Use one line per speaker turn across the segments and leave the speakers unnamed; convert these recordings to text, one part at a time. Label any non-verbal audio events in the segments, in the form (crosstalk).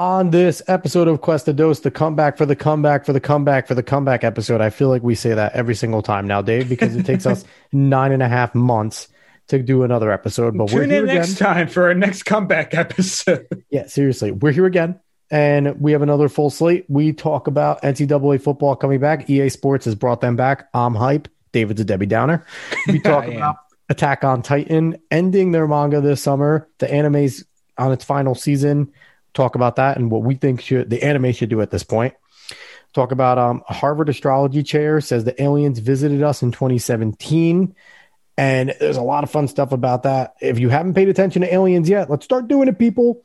On this episode of Quest to Dose, the comeback for the comeback for the comeback for the comeback episode. I feel like we say that every single time now, Dave, because it takes us (laughs) nine and a half months to do another episode. But we're
Tune
here
in
again.
next time for our next comeback episode. (laughs)
Yeah, seriously, we're here again, and we have another full slate. We talk about NCAA football coming back. EA Sports has brought them back. I'm hype. David's a Debbie Downer. (laughs) We talk about Attack on Titan ending their manga this summer. The anime's on its final season. Talk about that and what we think should the anime should do at this point. Talk about um, a Harvard astrology chair says the aliens visited us in 2017. And there's a lot of fun stuff about that. If you haven't paid attention to aliens yet, let's start doing it, people.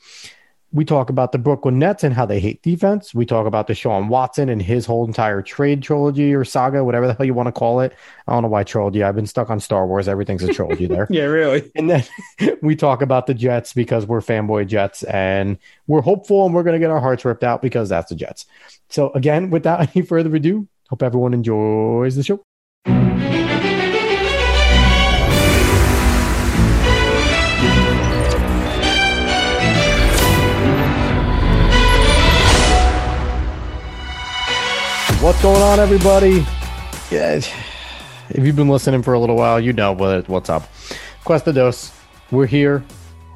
We talk about the Brooklyn Nets and how they hate defense. We talk about the Deshaun Watson and his whole entire trade trilogy or saga, whatever the hell you want to call it. I don't know why trilogy. I've been stuck on Star Wars. Everything's a trilogy there. (laughs)
Yeah, really.
And then (laughs) we talk about the Jets because we're fanboy Jets and we're hopeful and we're going to get our hearts ripped out because that's the Jets. So, again, without (laughs) any further ado, hope everyone enjoys the show. What's going on, everybody? Yeah, if you've been listening for a little while, you know what, what's up. Quest the Dose, we're here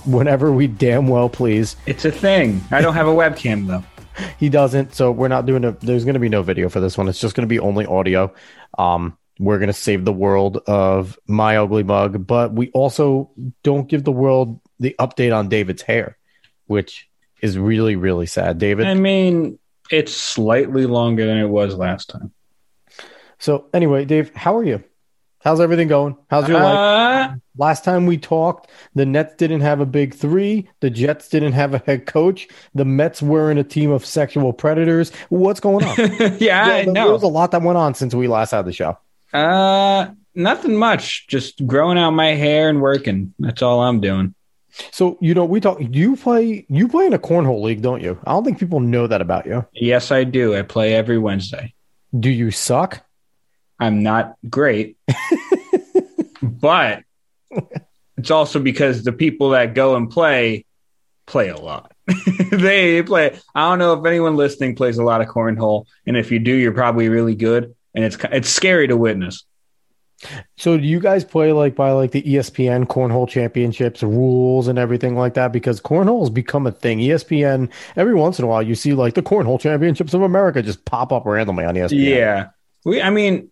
whenever we damn well please.
It's a thing. I don't have a webcam though. (laughs)
He doesn't, so we're not doing a. There's going to be no video for this one. It's just going to be only audio. Um, we're going to save the world of my ugly mug, but we also don't give the world the update on David's hair, which is really really sad. David,
I mean, it's slightly longer than it was last time.
So anyway, Dave, how are you? How's everything going? How's your life?
Uh,
Last time we talked, the Nets didn't have a big three. The Jets didn't have a head coach. The Mets weren't a team of sexual predators. What's going on? (laughs)
yeah, I
there
know.
was a lot that went on since we last had the show.
Uh, nothing much. Just growing out my hair and working. That's all I'm doing.
So you know, we talk. You play. You play in a cornhole league, don't you? I don't think people know that about you.
Yes, I do. I play every Wednesday.
Do you suck?
I'm not great, (laughs) but it's also because the people that go and play play a lot. (laughs) they play. I don't know if anyone listening plays a lot of cornhole, and if you do, you're probably really good. And it's it's scary to witness.
So do you guys play like by like the ESPN cornhole championships rules and everything like that? Because cornhole has become a thing. ESPN every once in a while you see like the cornhole championships of America just pop up randomly on ESPN.
Yeah, we. I mean,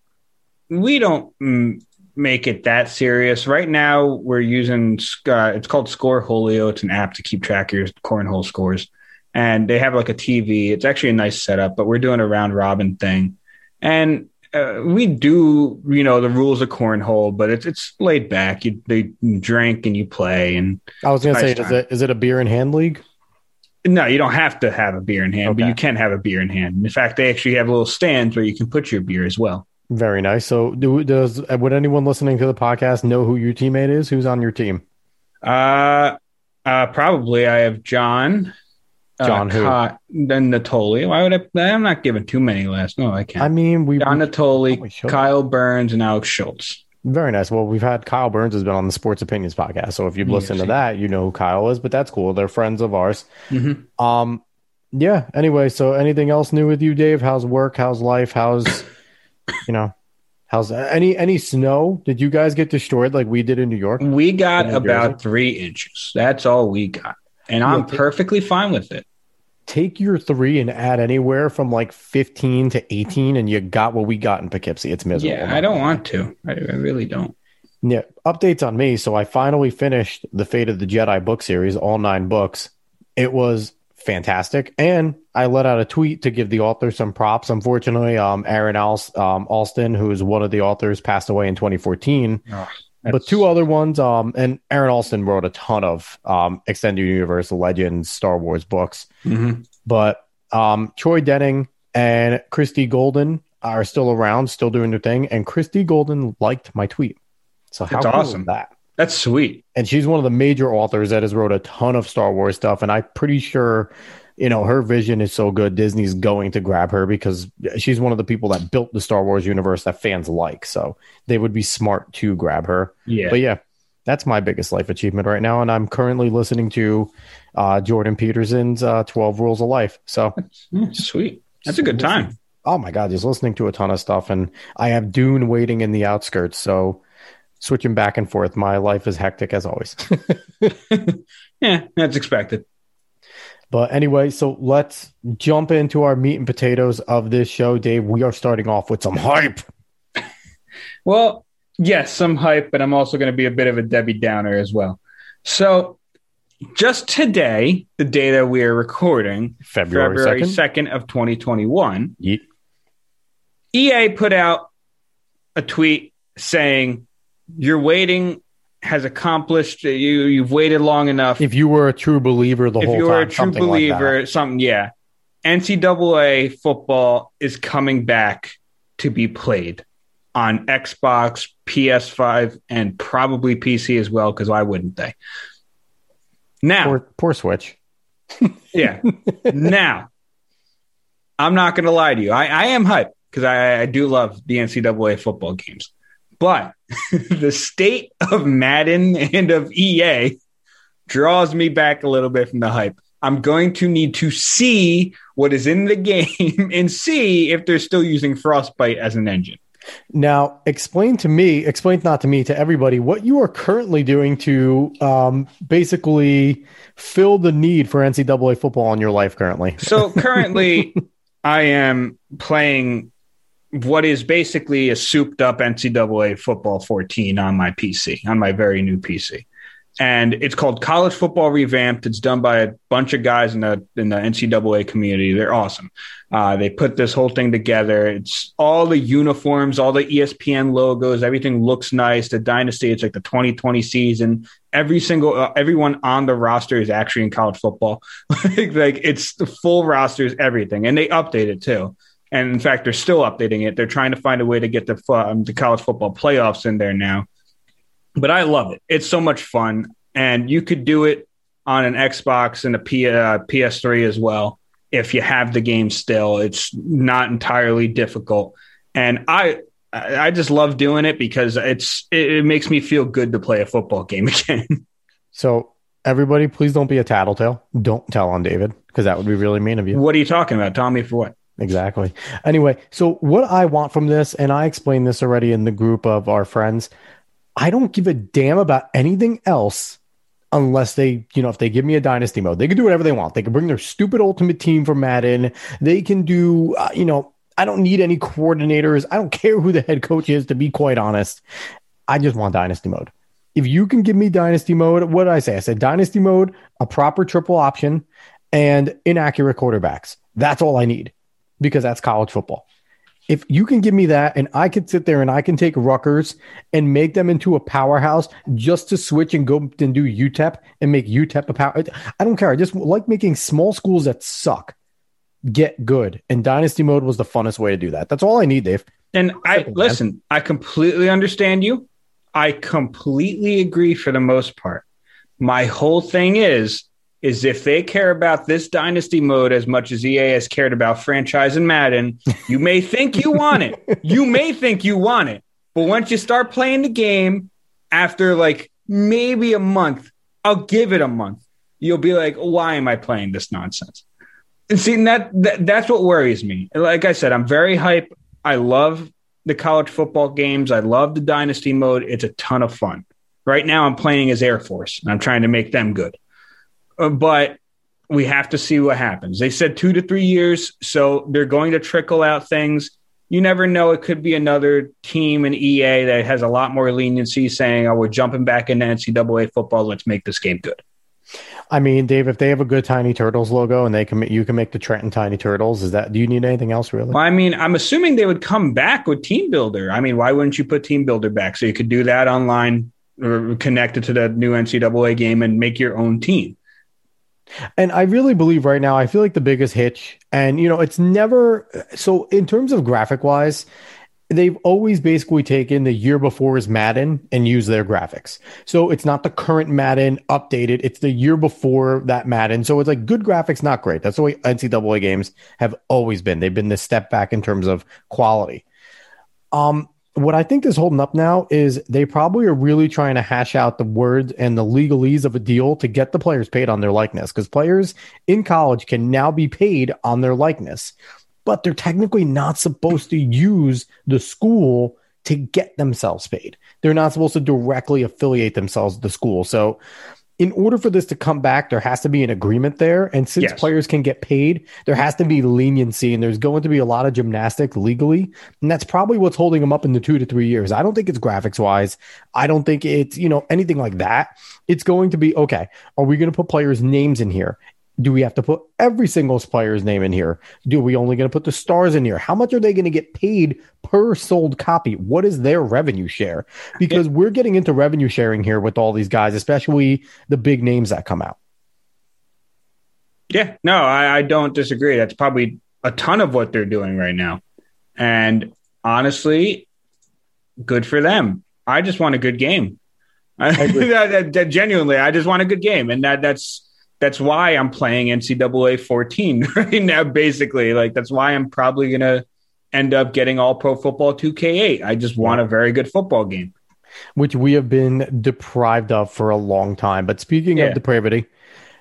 we don't mm, make it that serious right now. We're using uh, it's called Scoreholio. It's an app to keep track of your cornhole scores, and they have like a TV. It's actually a nice setup, but we're doing a round robin thing, and uh, we do you know the rules of cornhole, but it's it's laid back. You they drink and you play, and
I was gonna say, is it is it a beer in hand league?
no, you don't have to have a beer in hand, but you can have a beer in hand. In fact, they actually have little stands where you can put your beer as well.
Very nice. So do does would anyone listening to the podcast know who your teammate is? Who's on your team?
Uh, uh, probably I have John.
John
uh,
who?
Ka- then Natoli. Why would I? I'm not giving too many last. No, I can't.
I mean, we
John Natoli,
we.
Kyle Burns, and Alex Schultz.
very nice. Well, we've had Kyle Burns has been on the Sports Opinions podcast, so if you've listened to that, you know who Kyle is. But that's cool. They're friends of ours.
Mhm.
Um, yeah. Anyway, so anything else new with you, Dave? How's work? How's life? How's you know? How's any any snow? Did you guys get destroyed like we did in New York?
We got about
Jersey?
three inches. That's all we got, and I'm
Yeah, t-
perfectly fine with it.
Take your three and add anywhere from like fifteen to eighteen, and you got what we got in Poughkeepsie. It's miserable.
Yeah, I don't want to. I, I really don't.
Yeah, updates on me. So I finally finished the Fate of the Jedi book series, all nine books. It was fantastic, and I let out a tweet to give the author some props. Unfortunately, um, Aaron Alst- um, Alston, who is one of the authors, passed away in 2014.
Oh,
But two other ones, um, and Aaron Alston wrote a ton of um, extended universe Legends Star Wars books.
Mhm.
But um, Troy Denning and Christie Golden are still around, still doing their thing. And Christie Golden liked my tweet. So how
That's
cool is
awesome.
that?
That's sweet.
and she's one of the major authors that has wrote a ton of Star Wars stuff. And I'm pretty sure, you know, her vision is so good. Disney's going to grab her because she's one of the people that built the Star Wars universe that fans like. So they would be smart to grab her.
Yeah.
But yeah, That's my biggest life achievement right now, and I'm currently listening to uh, Jordan Peterson's uh, 12 Rules of Life. So (laughs)
sweet. That's a good time.
Oh my god, just listening to a ton of stuff, and I have Dune waiting in the outskirts. So switching back and forth, my life is hectic as always. (laughs)
yeah, that's expected.
But anyway, so let's jump into our meat and potatoes of this show, Dave. We are starting off with some hype. (laughs)
Well, yes, some hype, but I'm also going to be a bit of a Debbie Downer as well. So, just today, the day that we are recording,
February,
February
2nd.
2nd of 2021,
Ye-
EA put out a tweet saying, You're waiting has accomplished. You you've waited long enough.
If you were a true believer the whole thing.
if
whole
you
time,
were a true
something like
believer, something, yeah. NCAA football is coming back to be played on Xbox, PS5, and probably PC as well. Because why wouldn't they? Now,
poor, poor Switch. (laughs)
yeah. now, I'm not going to lie to you. I, I am hyped because I, I do love the NCAA football games. But (laughs) the state of Madden and of EA draws me back a little bit from the hype. I'm going to need to see what is in the (laughs) game and see if they're still using Frostbite as an engine.
Now, explain to me, explain not to me, to everybody, what you are currently doing to um, basically fill the need for NCAA football in your life currently.
So (laughs) currently, I am playing what is basically a souped up NCAA football 14 on my PC, on my very new PC. And it's called College Football Revamped. It's done by a bunch of guys in the in the NCAA community. They're awesome. Uh, they put this whole thing together. It's all the uniforms, all the ESPN logos. Everything looks nice. The dynasty. It's like the 2020 season. Every single uh, everyone on the roster is actually in college football. (laughs) like, like it's the full rosters, everything, and they update it too. And in fact, they're still updating it. They're trying to find a way to get the um, the college football playoffs in there now. But I love it. It's so much fun, and you could do it on an Xbox and a P, uh, PS3 as well if you have the game still. It's not entirely difficult, and I I just love doing it because it's it, it makes me feel good to play a football game (laughs) again.
So, everybody, please don't be a tattletale. Don't tell on David because that would be really mean of you.
what are you talking about? Me for what?
Exactly. Anyway, so what I want from this, and I explained this already in the group of our friends, I don't give a damn about anything else unless they, you know, if they give me a dynasty mode, they can do whatever they want. They can bring their stupid ultimate team from Madden. They can do, uh, you know, I don't need any coordinators. I don't care who the head coach is, to be quite honest. I just want dynasty mode. If you can give me dynasty mode, what did I say? I said dynasty mode, a proper triple option, and inaccurate quarterbacks. That's all I need because that's college football. If you can give me that and I can sit there and I can take Rutgers and make them into a powerhouse just to switch and go and do UTEP and make UTEP a power. I don't care. I just like making small schools that suck get good. And dynasty mode was the funnest way to do that. That's all I need, Dave.
And I
Simple, man.
listen, I completely understand you. I completely agree for the most part. My whole thing is is if they care about this dynasty mode as much as EA has cared about franchise and Madden, (laughs) you may think you want it. You may think you want it. But once you start playing the game after like maybe a month, I'll give it a month. You'll be like, why am I playing this nonsense? And see, and that, that that's what worries me. Like I said, I'm very hype. I love the college football games. I love the dynasty mode. It's a ton of fun. Right now, I'm playing as Air Force, and I'm trying to make them good. Uh, but we have to see what happens. They said two to three years, so they're going to trickle out things. You never know. It could be another team in EA that has a lot more leniency saying, oh, we're jumping back into NCAA football. Let's make this game good.
I mean, Dave, if they have a good Tiny Turtles logo and they can, you can make the Trenton Tiny Turtles. Is that? Do you need anything else really?
Well, I mean, I'm assuming they would come back with Team Builder. I mean, why wouldn't you put Team Builder back so you could do that online or connect it to the new NCAA game and make your own team?
And I really believe right now, I feel like the biggest hitch, and you know, it's never so in terms of graphic wise, they've always basically taken the year before's Madden and used their graphics. So it's not the current Madden updated, it's the year before that Madden. So it's like good graphics, not great. That's the way NCAA games have always been. They've been the step back in terms of quality. Um, what I think is holding up now is they probably are really trying to hash out the words and the legalese of a deal to get the players paid on their likeness because players in college can now be paid on their likeness, but they're technically not supposed to use the school to get themselves paid. They're not supposed to directly affiliate themselves with the school. So in order for this to come back, there has to be an agreement there. And since yes. players can get paid, there has to be leniency and there's going to be a lot of gymnastics legally. And that's probably what's holding them up in the two to three years. I don't think it's graphics wise. I don't think it's, you know, anything like that. It's going to be okay. Are we going to put players' names in here? Do we have to put every single player's name in here? Do we only going to put the stars in here? How much are they going to get paid per sold copy? What is their revenue share? Because we're getting into revenue sharing here with all these guys, especially the big names that come out.
Yeah, no, I, I don't disagree. That's probably a ton of what they're doing right now. And honestly, good for them. I just want a good game. (laughs) I, genuinely, I just want a good game, and that that's that's why I'm playing NCAA 14 (laughs) right now, basically. Like, that's why I'm probably going to end up getting all pro football 2K8. I just want a very good football game.
Which we have been deprived of for a long time. But speaking yeah. of depravity,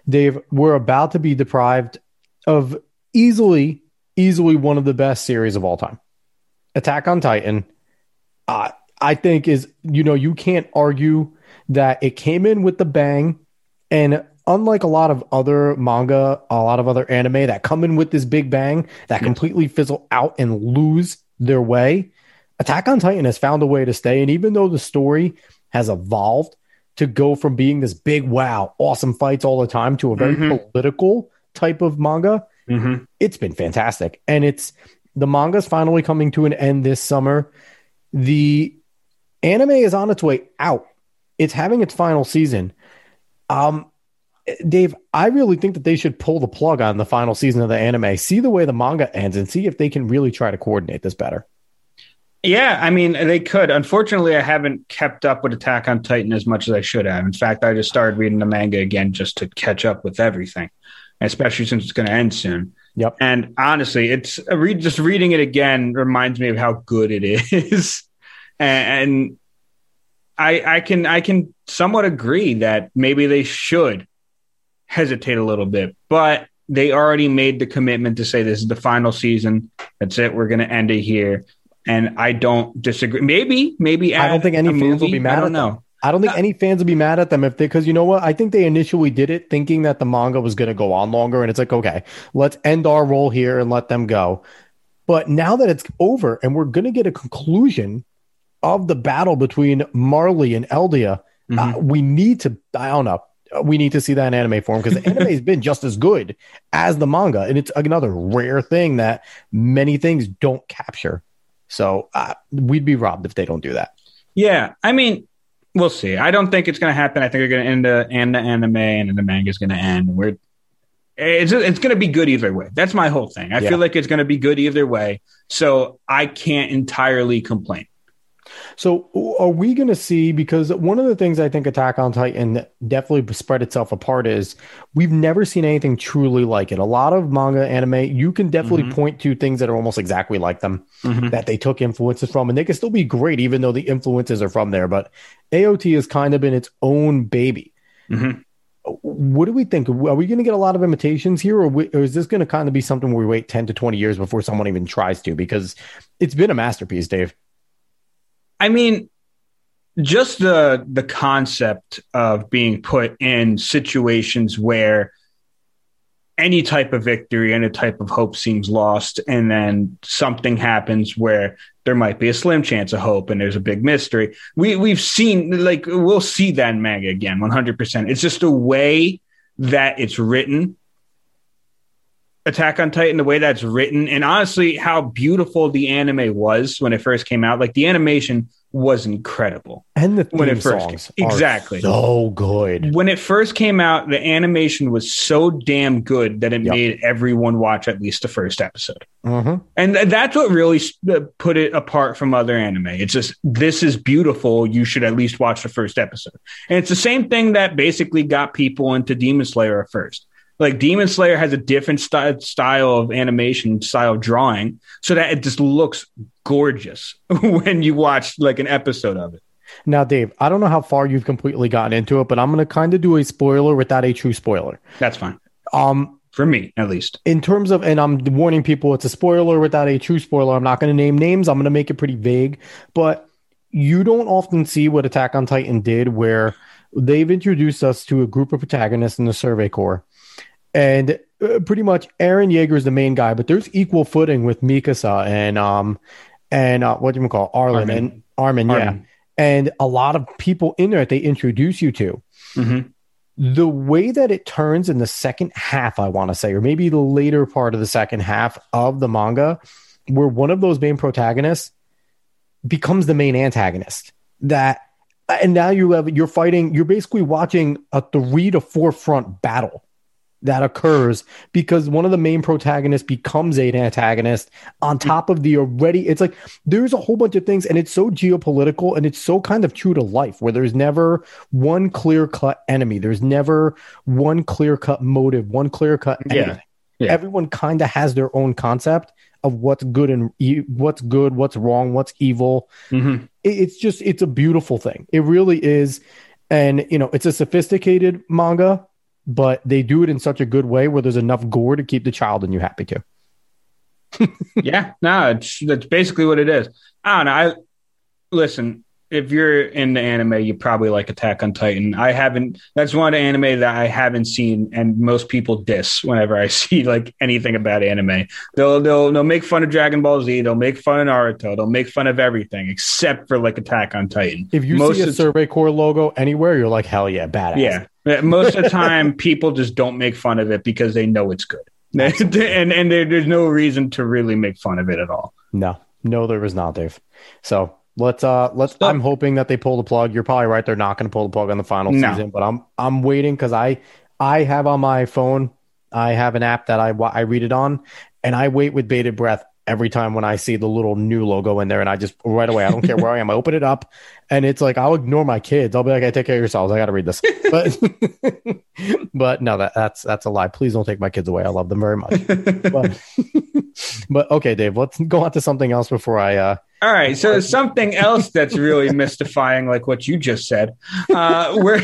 Dave, we're about to be deprived of easily, easily one of the best series of all time. Attack on Titan, uh, I think is, you know, you can't argue that it came in with the bang and unlike a lot of other manga, a lot of other anime that come in with this big bang that completely fizzle out and lose their way, Attack on Titan has found a way to stay. And even though the story has evolved to go from being this big, wow, awesome fights all the time to a very mm-hmm. political type of manga, mm-hmm. it's been fantastic. And it's the manga's finally coming to an end this summer. The anime is on its way out. It's having its final season. Um, Dave, I really think that they should pull the plug on the final season of the anime, see the way the manga ends, and see if they can really try to coordinate this better.
Yeah, I mean, they could. Unfortunately, I haven't kept up with Attack on Titan as much as I should have. In fact, I just started reading the manga again just to catch up with everything, especially since it's going to end soon.
Yep.
And honestly, it's uh, read just reading it again reminds me of how good it (laughs) is, and, and I I can I can somewhat agree that maybe they should hesitate a little bit, but they already made the commitment to say this is the final season. That's it. We're going to end it here. And I don't disagree. Maybe, maybe
I don't think any fans movie. will be mad. I don't know. Them. I don't think any fans will be mad at them if they, because you know what? I think they initially did it thinking that the manga was going to go on longer. And it's like, okay, let's end our role here and let them go. But now that it's over and we're going to get a conclusion of the battle between Marley and Eldia, mm-hmm. uh, we need to, I don't know, we need to see that in anime form because the (laughs) anime has been just as good as the manga, and it's another rare thing that many things don't capture. So uh, we'd be robbed if they don't do that.
Yeah, I mean, we'll see. I don't think it's going to happen. I think they're going to end the end the anime, and then the manga is going to end. We're it's it's going to be good either way. That's my whole thing. I yeah. feel like it's going to be good either way. So I can't entirely complain.
So, are we going to see? Because one of the things I think Attack on Titan definitely spread itself apart is we've never seen anything truly like it. A lot of manga anime, you can definitely mm-hmm. point to things that are almost exactly like them mm-hmm. that they took influences from, and they can still be great even though the influences are from there. But AOT has kind of been its own baby. Mm-hmm. What do we think? Are we going to get a lot of imitations here, or, we, or is this going to kind of be something where we wait 10 to 20 years before someone even tries to? Because it's been a masterpiece, Dave.
I mean, just the the concept of being put in situations where any type of victory, any type of hope seems lost, and then something happens where there might be a slim chance of hope, and there's a big mystery. We we've seen like we'll see that in manga again, one hundred percent. It's just a way that it's written. Attack on Titan, the way that's written, and honestly, how beautiful the anime was when it first came out. Like the animation was incredible.
And the when it first came, exactly so good.
When it first came out, the animation was so damn good that it yep. made everyone watch at least the first episode. Mm-hmm. And that's what really uh, put it apart from other anime. It's just this is beautiful. You should at least watch the first episode. And it's the same thing that basically got people into Demon Slayer at first. Like Demon Slayer has a different style of animation, style of drawing, so that it just looks gorgeous (laughs) when you watch like an episode of it.
Now, Dave, I don't know how far you've completely gotten into it, but I'm going to kind of do a spoiler without a true spoiler.
That's fine.
Um,
For me, at least.
in terms of, and I'm warning people, it's a spoiler without a true spoiler. I'm not going to name names. I'm going to make it pretty vague, but you don't often see what Attack on Titan did, where they've introduced us to a group of protagonists in the Survey Corps, and uh, pretty much Eren Yeager is the main guy, but there's equal footing with Mikasa and um and uh, what do you call Arlen
Armin.
and Armin, yeah, and a lot of people in there that they introduce you to
Mhm.
the way that it turns in the second half, I want to say, or maybe the later part of the second half of the manga, where one of those main protagonists becomes the main antagonist. That and now you have you're fighting, you're basically watching a three to four front battle that occurs because one of the main protagonists becomes an antagonist on top of the already it's like there's a whole bunch of things and it's so geopolitical and it's so kind of true to life where there's never one clear cut enemy there's never one clear cut motive one clear cut
Yeah. Yeah.
everyone kind of has their own concept of what's good and what's good what's wrong what's evil
Mhm.
it- it's just it's a beautiful thing it really is and you know it's a sophisticated manga but they do it in such a good way where there's enough gore to keep the child and you happy too (laughs)
yeah, no, it's that's basically what it is. I don't know. I listen. If you're into anime, you probably like Attack on Titan. I haven't. That's one of the anime that I haven't seen, and most people diss whenever I (laughs) see like anything about anime. They'll they'll they'll make fun of Dragon Ball Z. They'll make fun of Naruto. They'll make fun of everything except for like Attack on Titan.
if you
Most
see a survey corps logo anywhere you're like hell yeah badass
Yeah. Most of the time, (laughs) people just don't make fun of it because they know it's good. (laughs) and and there, there's no reason to really make fun of it at all.
no no there was not dave so let's uh let's i'm hoping that they pull the plug you're probably right they're not going to pull the plug on the final
No.
season but i'm i'm waiting because i i have on my phone i have an app that i i read it on and i wait with bated breath every time when i see the little new logo in there and i just right away i don't care where i am i open it up and it's like i'll ignore my kids. I'll be like i take care of yourselves. I gotta read this. But (laughs) but no that that's that's a lie. Please don't take my kids away. I love them very much. But, (laughs) but okay dave let's go on to something else before i uh
All right, so something else that's really mystifying, like what you just said, uh, we're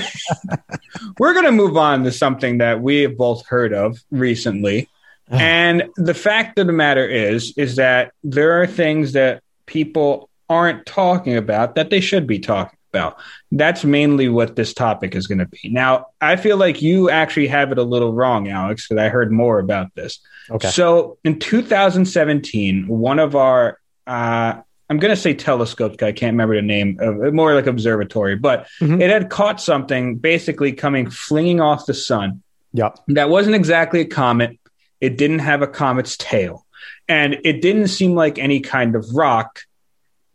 (laughs) we're gonna move on to something that we have both heard of recently, (sighs) and the fact of the matter is, is that there are things that people aren't talking about that they should be talking about. That's mainly what this topic is going to be. Now, I feel like you actually have it a little wrong, Alex, because I heard more about this.
okay
So in 2017, one of our, uh, I'm going to say telescopes, 'cause I can't remember the name, of, more like observatory, but
Mhm.
it had caught something basically coming, flinging off the sun.
yep
That wasn't exactly a comet. It didn't have a comet's tail. And it didn't seem like any kind of rock.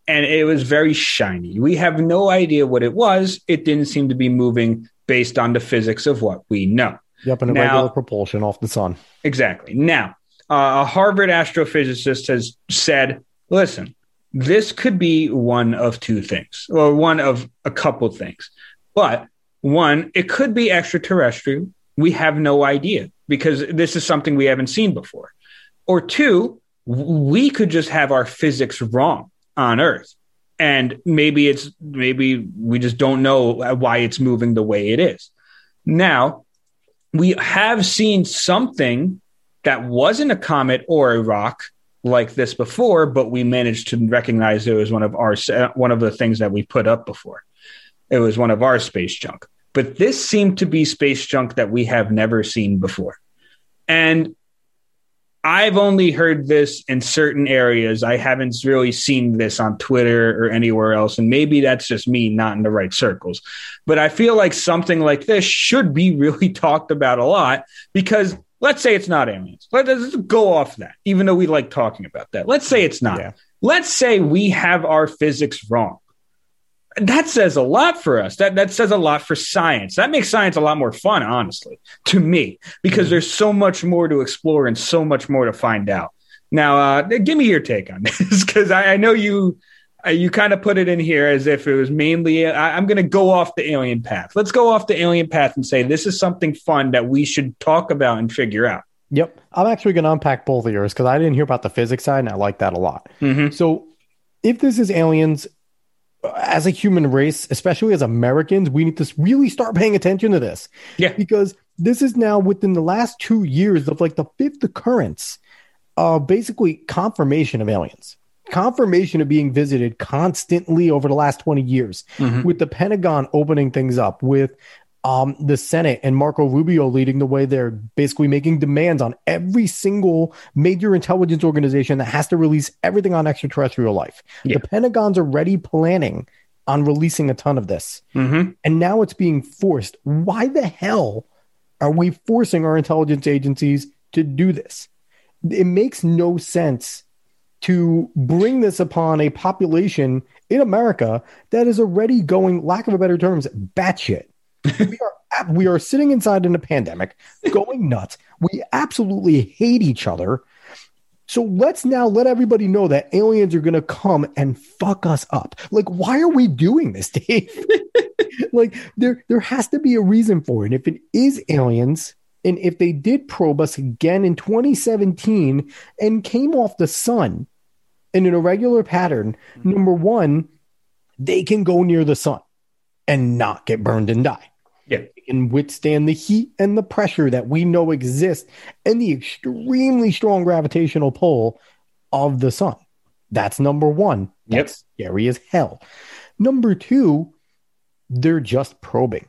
And it was very shiny. We have no idea what it was. It didn't seem to be moving based on the physics of what we know.
yep and a
Now-
regular propulsion off the sun
Exactly. Now, uh, a Harvard astrophysicist has said, listen, this could be one of two things, or one of a couple things. But one, it could be extraterrestrial. We have no idea because this is something we haven't seen before. Or two, we could just have our physics wrong on Earth. And maybe it's maybe we just don't know why it's moving the way it is. Now, we have seen something that wasn't a comet or a rock like this before, but we managed to recognize it was one of our one of the things that we put up before. It was one of our space junk. But this seemed to be space junk that we have never seen before. And I've only heard this in certain areas. I haven't really seen this on Twitter or anywhere else. And maybe that's just me not in the right circles. But I feel like something like this should be (laughs) really talked about a lot because let's say it's not aliens. Let- Let's go off that, even though we like talking about that. Let's say it's not.
Yeah.
Let's say we have our physics wrong. That says a lot for us. That that says a lot for science. That makes science a lot more fun, honestly, to me, because there's so much more to explore and so much more to find out. Now, uh, give me your take on (laughs) this, because I, I know you uh, you kind of put it in here as if it was mainly. I, I'm going to go off the alien path. Let's go off the alien path and say this is something fun that we should talk about and figure out.
Yep. I'm actually going to unpack both of yours because I didn't hear about the physics side and I like that a lot.
Mm-hmm.
So if this is aliens, as a human race, especially as Americans, we need to really start paying attention to this.
Yeah.
Because this is now within the last two years of like the fifth occurrence of basically confirmation of aliens. Confirmation of being visited constantly over the last 20 years,
Mhm.
with the Pentagon opening things up, with um, the Senate and Marco Rubio leading the way. They're basically making demands on every single major intelligence organization that has to release everything on extraterrestrial life.
Yeah.
The Pentagon's already planning on releasing a ton of this,
Mm-hmm.
and now it's being forced. Why the hell are we forcing our intelligence agencies to do this? It makes no sense to bring this upon a population in America that is already going, lack of a better terms, batshit. We are we are sitting inside in a pandemic, going (laughs) nuts. We absolutely hate each other. So let's now let everybody know that aliens are going to come and fuck us up. Like, why are we doing this, (laughs) Dave? (laughs) like, there there has to be a reason for it. If it is aliens, and if they did probe us again in 2017 and came off the sun in an irregular pattern, mm-hmm. number one, they can go near the sun and not get burned and die. Can withstand the heat and the pressure that we know exists and the extremely strong gravitational pull of the sun. That's number one.
Yep.
That's scary as hell. Number two, they're just probing.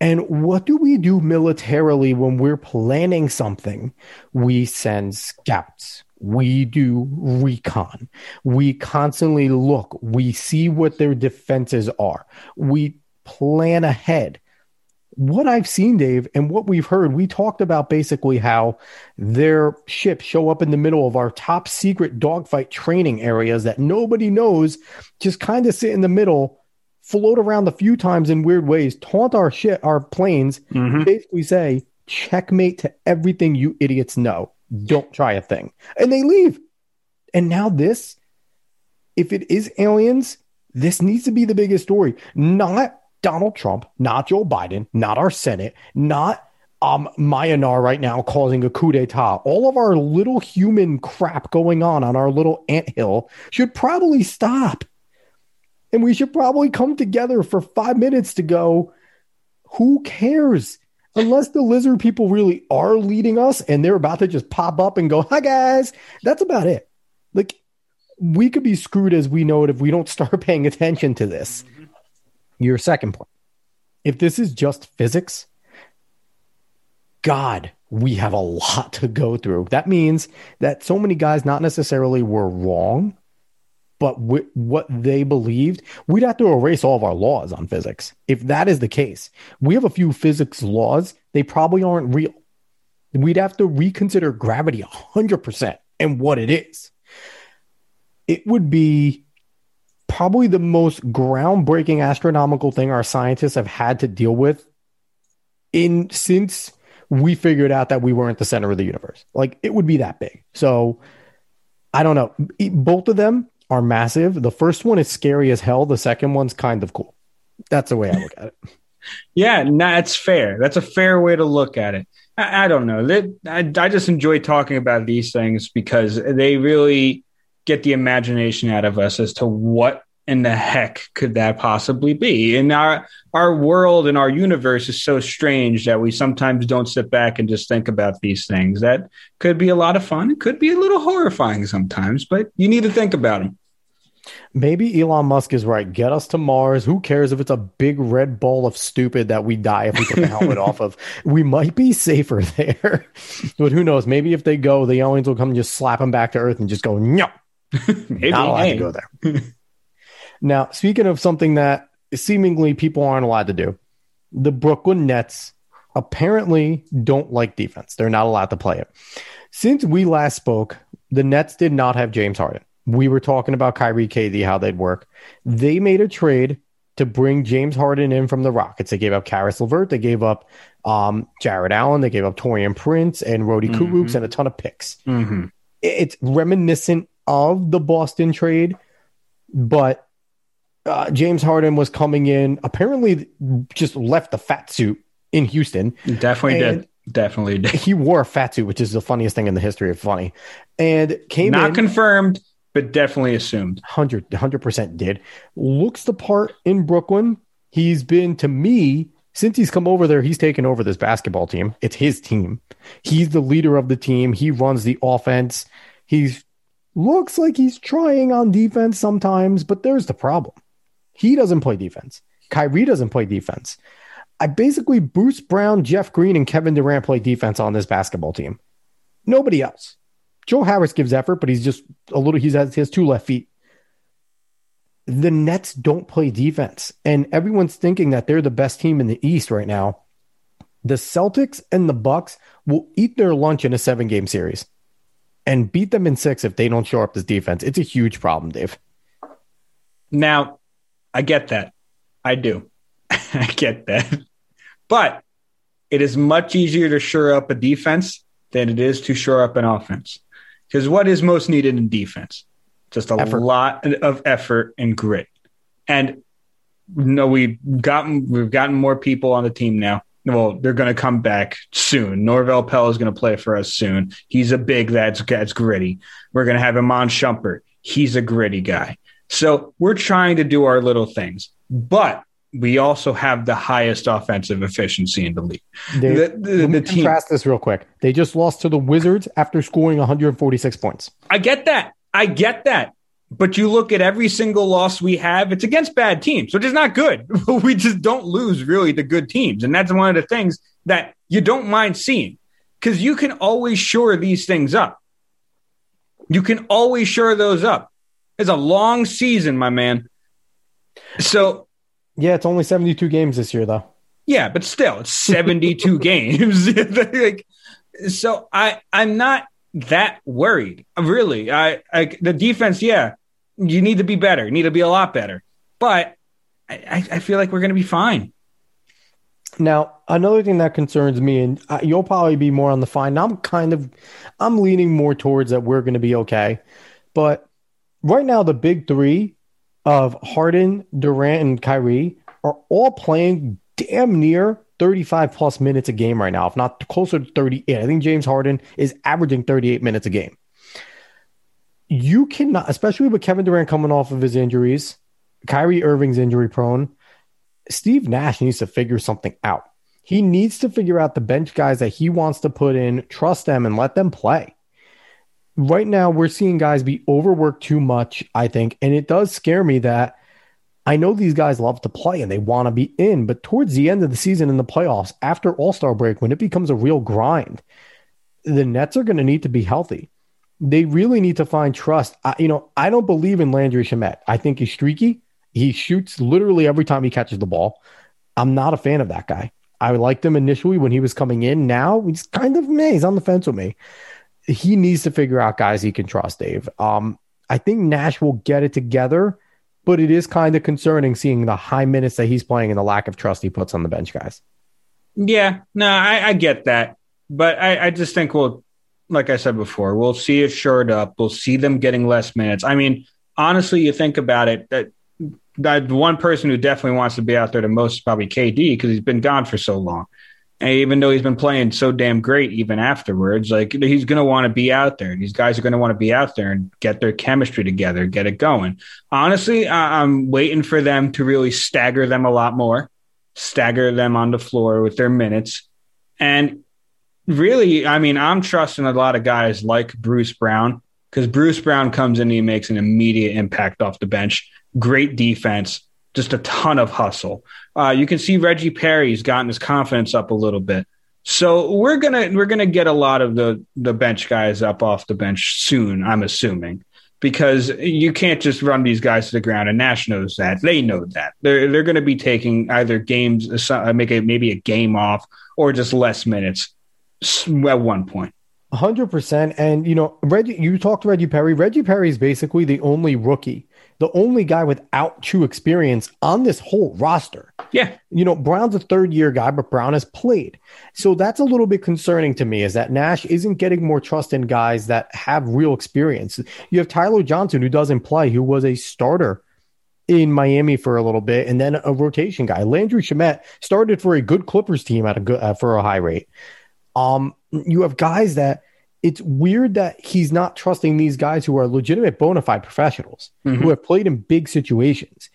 And what do we do militarily when we're planning something? We send scouts. We do recon. We constantly look. We see what their defenses are. We plan ahead. What I've seen, Dave, and what we've heard, we talked about basically how their ships show up in the middle of our top secret dogfight training areas that nobody knows, just kind of sit in the middle, float around a few times in weird ways, taunt our shit, our planes,
Mm-hmm.
basically say, checkmate to everything you idiots know. Don't try a thing. And they leave. And now this, if it is aliens, this needs to be the biggest story. Not Donald Trump, not Joe Biden, not our Senate, not um Myanmar right now causing a coup d'etat. All of our little human crap going on on our little anthill should probably stop. And we should probably come together for five minutes to go, who cares? Unless the lizard people really are leading us and they're about to just pop up and go, hi guys. That's about it. Like, we could be screwed as we know it if we don't (laughs) start paying attention to this. Your second point. If this is just physics, God, we have a lot to go through. That means that so many guys not necessarily were wrong, but wi- what they believed, we'd have to erase all of our laws on physics. If that is the case, we have a few physics laws, they probably aren't real. We'd have to reconsider gravity 100% and what it is. It would be probably the most groundbreaking astronomical thing our scientists have had to deal with in since we figured out that we weren't the center of the universe. Like it would be that big. So I don't know. Both of them are massive. The first one is scary as hell. The second one's kind of cool. That's the way I look at it. (laughs)
Yeah, no, that's fair. That's a fair way to look at it. I, I don't know. That I, I just enjoy talking about these things because they really get the imagination out of us as to what in the heck could that possibly be. And our our world and our universe is so strange that we sometimes don't sit back and just think about these things. That could be a lot of fun. It could be a little horrifying sometimes, but you need to think about them.
Maybe Elon Musk is right. Get us to Mars. Who cares if it's a big red ball of stupid that we die if we take the helmet off of? We might be safer (laughs) there. but who knows? Maybe if they go, the aliens will come and just slap them back to Earth and just go, no, (laughs)
Maybe.
not allowed
hey.
to go there. (laughs) now, speaking of something that seemingly people aren't allowed to do, the Brooklyn Nets apparently don't like defense. They're not allowed to play it. Since we last spoke, the Nets did not have James Harden. We were talking about Kyrie KD, how they'd work. They made a trade to bring James Harden in from the Rockets. They gave up Caris LeVert. They gave up um, Jarrett Allen. They gave up Taurean Prince and Rody
Mhm.
Kurucs and a ton of picks
Mhm.
it's reminiscent of the Boston trade, but uh, James Harden was coming in, apparently just left the fat suit in Houston.
Definitely did. Definitely did.
He wore a fat suit, which is the funniest thing in the history of funny, and came
Not
in.
confirmed, but definitely assumed.
100 100% did. Looks the part in Brooklyn. He's been to me since he's come over there, he's taken over this basketball team. It's his team. He's the leader of the team. He runs the offense. He looks like he's trying on defense sometimes, but there's the problem. He doesn't play defense. Kyrie doesn't play defense. I basically Bruce Brown, Jeff Green, and Kevin Durant play defense on this basketball team. Nobody else. Joe Harris gives effort, but he's just a little. He's has, he has two left feet the Nets don't play defense, and everyone's thinking that they're the best team in the East right now. The Celtics and the Bucks will eat their lunch in a seven game series and beat them in six if they don't show up this defense. It's a huge problem, Dave.
Now, I get that. I do. (laughs) I get that. But it is much easier to shore up a defense than it is to shore up an offense. Because what is most needed in defense? Just a effort. lot of effort and grit. And no, we've gotten we've gotten more people on the team now. Well, they're going to come back soon. Norvel Pelle is going to play for us soon. He's a big that's that's gritty. We're going to have Iman Shumpert. He's a gritty guy. So we're trying to do our little things, but we also have the highest offensive efficiency in the league.
They, the, the, let me the team, contrast this real quick. They just lost to the Wizards after scoring 146 points.
I get that. I get that. But you look at every single loss we have, it's against bad teams, which is not good. (laughs) we just don't lose really the good teams. And that's one of the things that you don't mind seeing because you can always shore these things up. You can always shore those up. It's a long season, my man. So,
yeah, it's only 72 games this year, though.
Yeah, but still, it's 72 (laughs) games. (laughs) like, so I, I'm not that worried. Really, I, I the defense. Yeah, you need to be better. You need to be a lot better. But I, I feel like we're going to be fine.
Now, another thing that concerns me, and you'll probably be more on the fine. I'm kind of, I'm leaning more towards that we're going to be okay. But right now, the big three of Harden, Durant, and Kyrie are all playing damn near 35 plus minutes a game right now, if not closer to 38. I think James Harden is averaging 38 minutes a game. You cannot, especially with Kevin Durant coming off of his injuries, Kyrie Irving's injury prone. Steve Nash needs to figure something out. He needs to figure out the bench guys that he wants to put in, trust them, and let them play. Right now, we're seeing guys be overworked too much, I think. And it does scare me that I know these guys love to play and they want to be in, but towards the end of the season in the playoffs, after All Star break, when it becomes a real grind, the Nets are going to need to be healthy. They really need to find trust. I, you know, I don't believe in Landry Shamet. I think he's streaky. He shoots literally every time he catches the ball. I'm not a fan of that guy. I liked him initially when he was coming in. Now he's kind of me. He's on the fence with me. He needs to figure out guys he can trust, Dave. Um, I think Nash will get it together but it is kind of concerning seeing the high minutes that he's playing and the lack of trust he puts on the bench guys.
Yeah, no, I, I get that, but I, I just think we'll, like I said before, we'll see it shored up. We'll see them getting less minutes. I mean, honestly, you think about it, that that one person who definitely wants to be out there the most is probably KD because he's been gone for so long. Even though he's been playing so damn great, even afterwards, like he's going to want to be out there. These guys are going to want to be out there and get their chemistry together, get it going. Honestly, I'm waiting for them to really stagger them a lot more, stagger them on the floor with their minutes. And really, I mean, I'm trusting a lot of guys like Bruce Brown because Bruce Brown comes in and he makes an immediate impact off the bench. Great defense, just a ton of hustle. Uh, you can see Reggie Perry's gotten his confidence up a little bit. So we're gonna we're gonna get a lot of the the bench guys up off the bench soon. I'm assuming because you can't just run these guys to the ground. And Nash knows that. They know that. They're they're going to be taking either games, uh, make a, maybe a game off, or just less minutes at one point.
Hundred percent. And you know, Reggie, you talked to Reggie Perry. Reggie Perry is basically the only rookie the only guy without true experience on this whole roster.
Yeah.
You know, Brown's a third year guy, but Brown has played. So that's a little bit concerning to me is that Nash isn't getting more trust in guys that have real experience. You have Tyler Johnson, who doesn't play, who was a starter in Miami for a little bit, and then a rotation guy. Landry Shamet started for a good Clippers team at a good uh, for a high rate. Um, you have guys that it's weird that he's not trusting these guys who are legitimate bona fide professionals
Mhm.
who have played in big situations.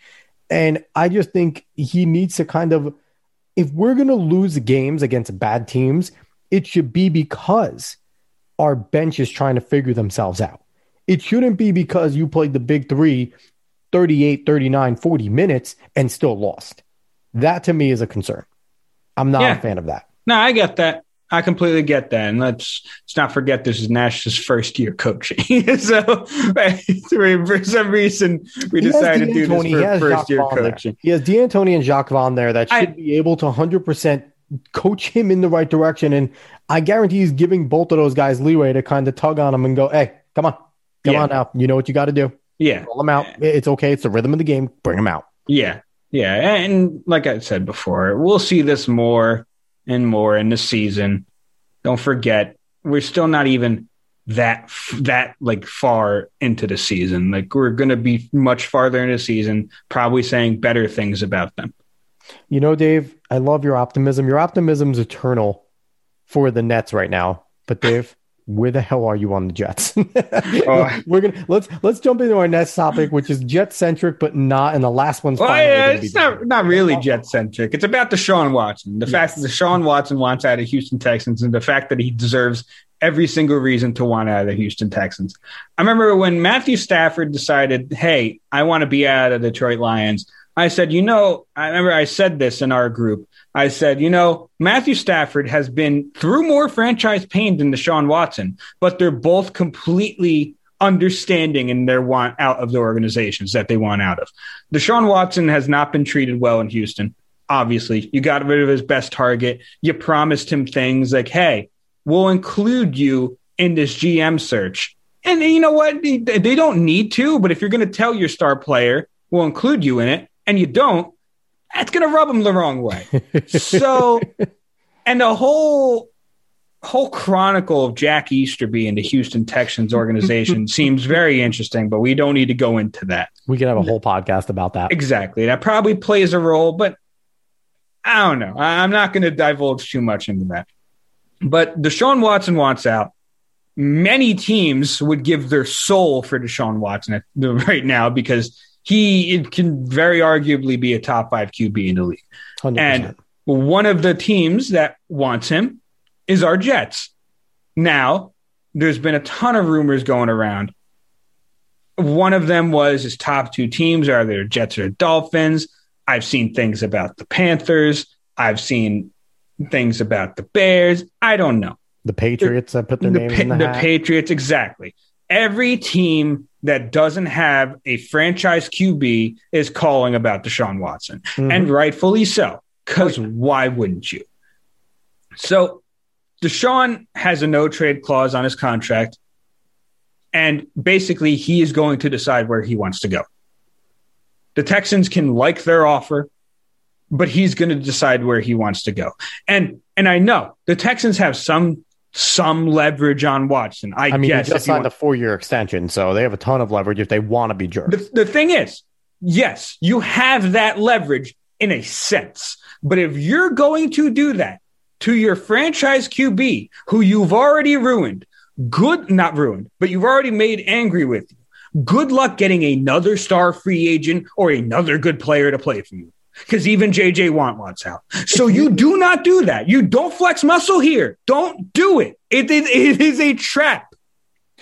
And I just think he needs to kind of, if we're going to lose games against bad teams, it should be because our bench is trying to figure themselves out. It shouldn't be because you played the big three 38, 39, 40 minutes and still lost. That to me is a concern. I'm not
Yeah.
a fan of that.
No, I get that. I completely get that. And let's let's not forget this is Nash's first year coaching. (laughs) so for some reason we
He
decided to do this
he
for
has
first
Jacque
year
Vaughn there. He has D'Antoni and Jacque Vaughn there that should
I-
be able to 100% coach him in the right direction. And I guarantee he's giving both of those guys leeway to kind of tug on him and go, hey, come on, come
Yeah.
on now. You know what you got to do.
Yeah.
Roll them out. It's okay. It's the rhythm of the game. Bring them out.
Yeah. Yeah. And like I said before, we'll see this more and more in the season. Don't forget, we're still not even that that like far into the season. Like we're going to be much farther into the season, probably saying better things about them.
You know, Dave, I love your optimism. Your optimism's eternal for the Nets right now. But Dave, where the hell are you on the Jets? (laughs)
Oh.
We're gonna let's let's jump into our next topic, which is jet centric, but not. And the last one's
Well, yeah, it's not
different.
not really jet centric. It's about Deshaun Watson. The fact that Deshaun Watson wants out of Houston Texans, and the fact that he deserves every single reason to want out of the Houston Texans. I remember when Matthew Stafford decided, "Hey, I want to be out of the Detroit Lions." I said, "You know," I remember I said this in our group. I said, "You know, Matthew Stafford has been through more franchise pain than Deshaun Watson, but they're both completely." Understanding in their want out of the organizations that they want out of. Deshaun Watson has not been treated well in Houston. Obviously, you got rid of his best target. You promised him things like, hey, we'll include you in this GM search. And you know what? They, don't need to, but if you're going to tell your star player, we'll include you in it, and you don't, that's going to rub them the wrong way. so, (laughs) and the whole whole chronicle of Jack Easterby and the Houston Texans organization (laughs) seems very interesting, but we don't need to go into that.
We could have a whole podcast about that.
Exactly. That probably plays a role, but I don't know. I- I'm not going to divulge too much into that. But Deshaun Watson wants out. Many teams would give their soul for Deshaun Watson (laughs) right now because he it can very arguably be a top five QB in the league.
100%.
And one of the teams that wants him is our Jets. Now, there's been a ton of rumors going around. One of them was his top two teams are either Jets or Dolphins. I've seen things about the Panthers. I've seen things about the Bears. I don't know
the Patriots I put their
the,
names
Pa-
in the,
the. Patriots, exactly. Every team that doesn't have a franchise QB is calling about Deshaun Watson,
Mhm.
and rightfully so, because why wouldn't you? So, Deshaun has a no trade clause on his contract, and basically, he is going to decide where he wants to go. The Texans can like their offer, but he's going to decide where he wants to go. And and I know the Texans have some some leverage on Watson. I,
I mean,
guess
he just signed
want-
a four year extension, so they have a ton of leverage if they want to be jerks.
the, the thing is, yes, you have that leverage in a sense. But if you're going to do that to your franchise QB, who you've already ruined, good, not ruined, but you've already made angry with you, good luck getting another star free agent or another good player to play for you. Because even JJ Watt wants out. So you do not do that. You don't flex muscle here. Don't do it. It, it, it is a trap.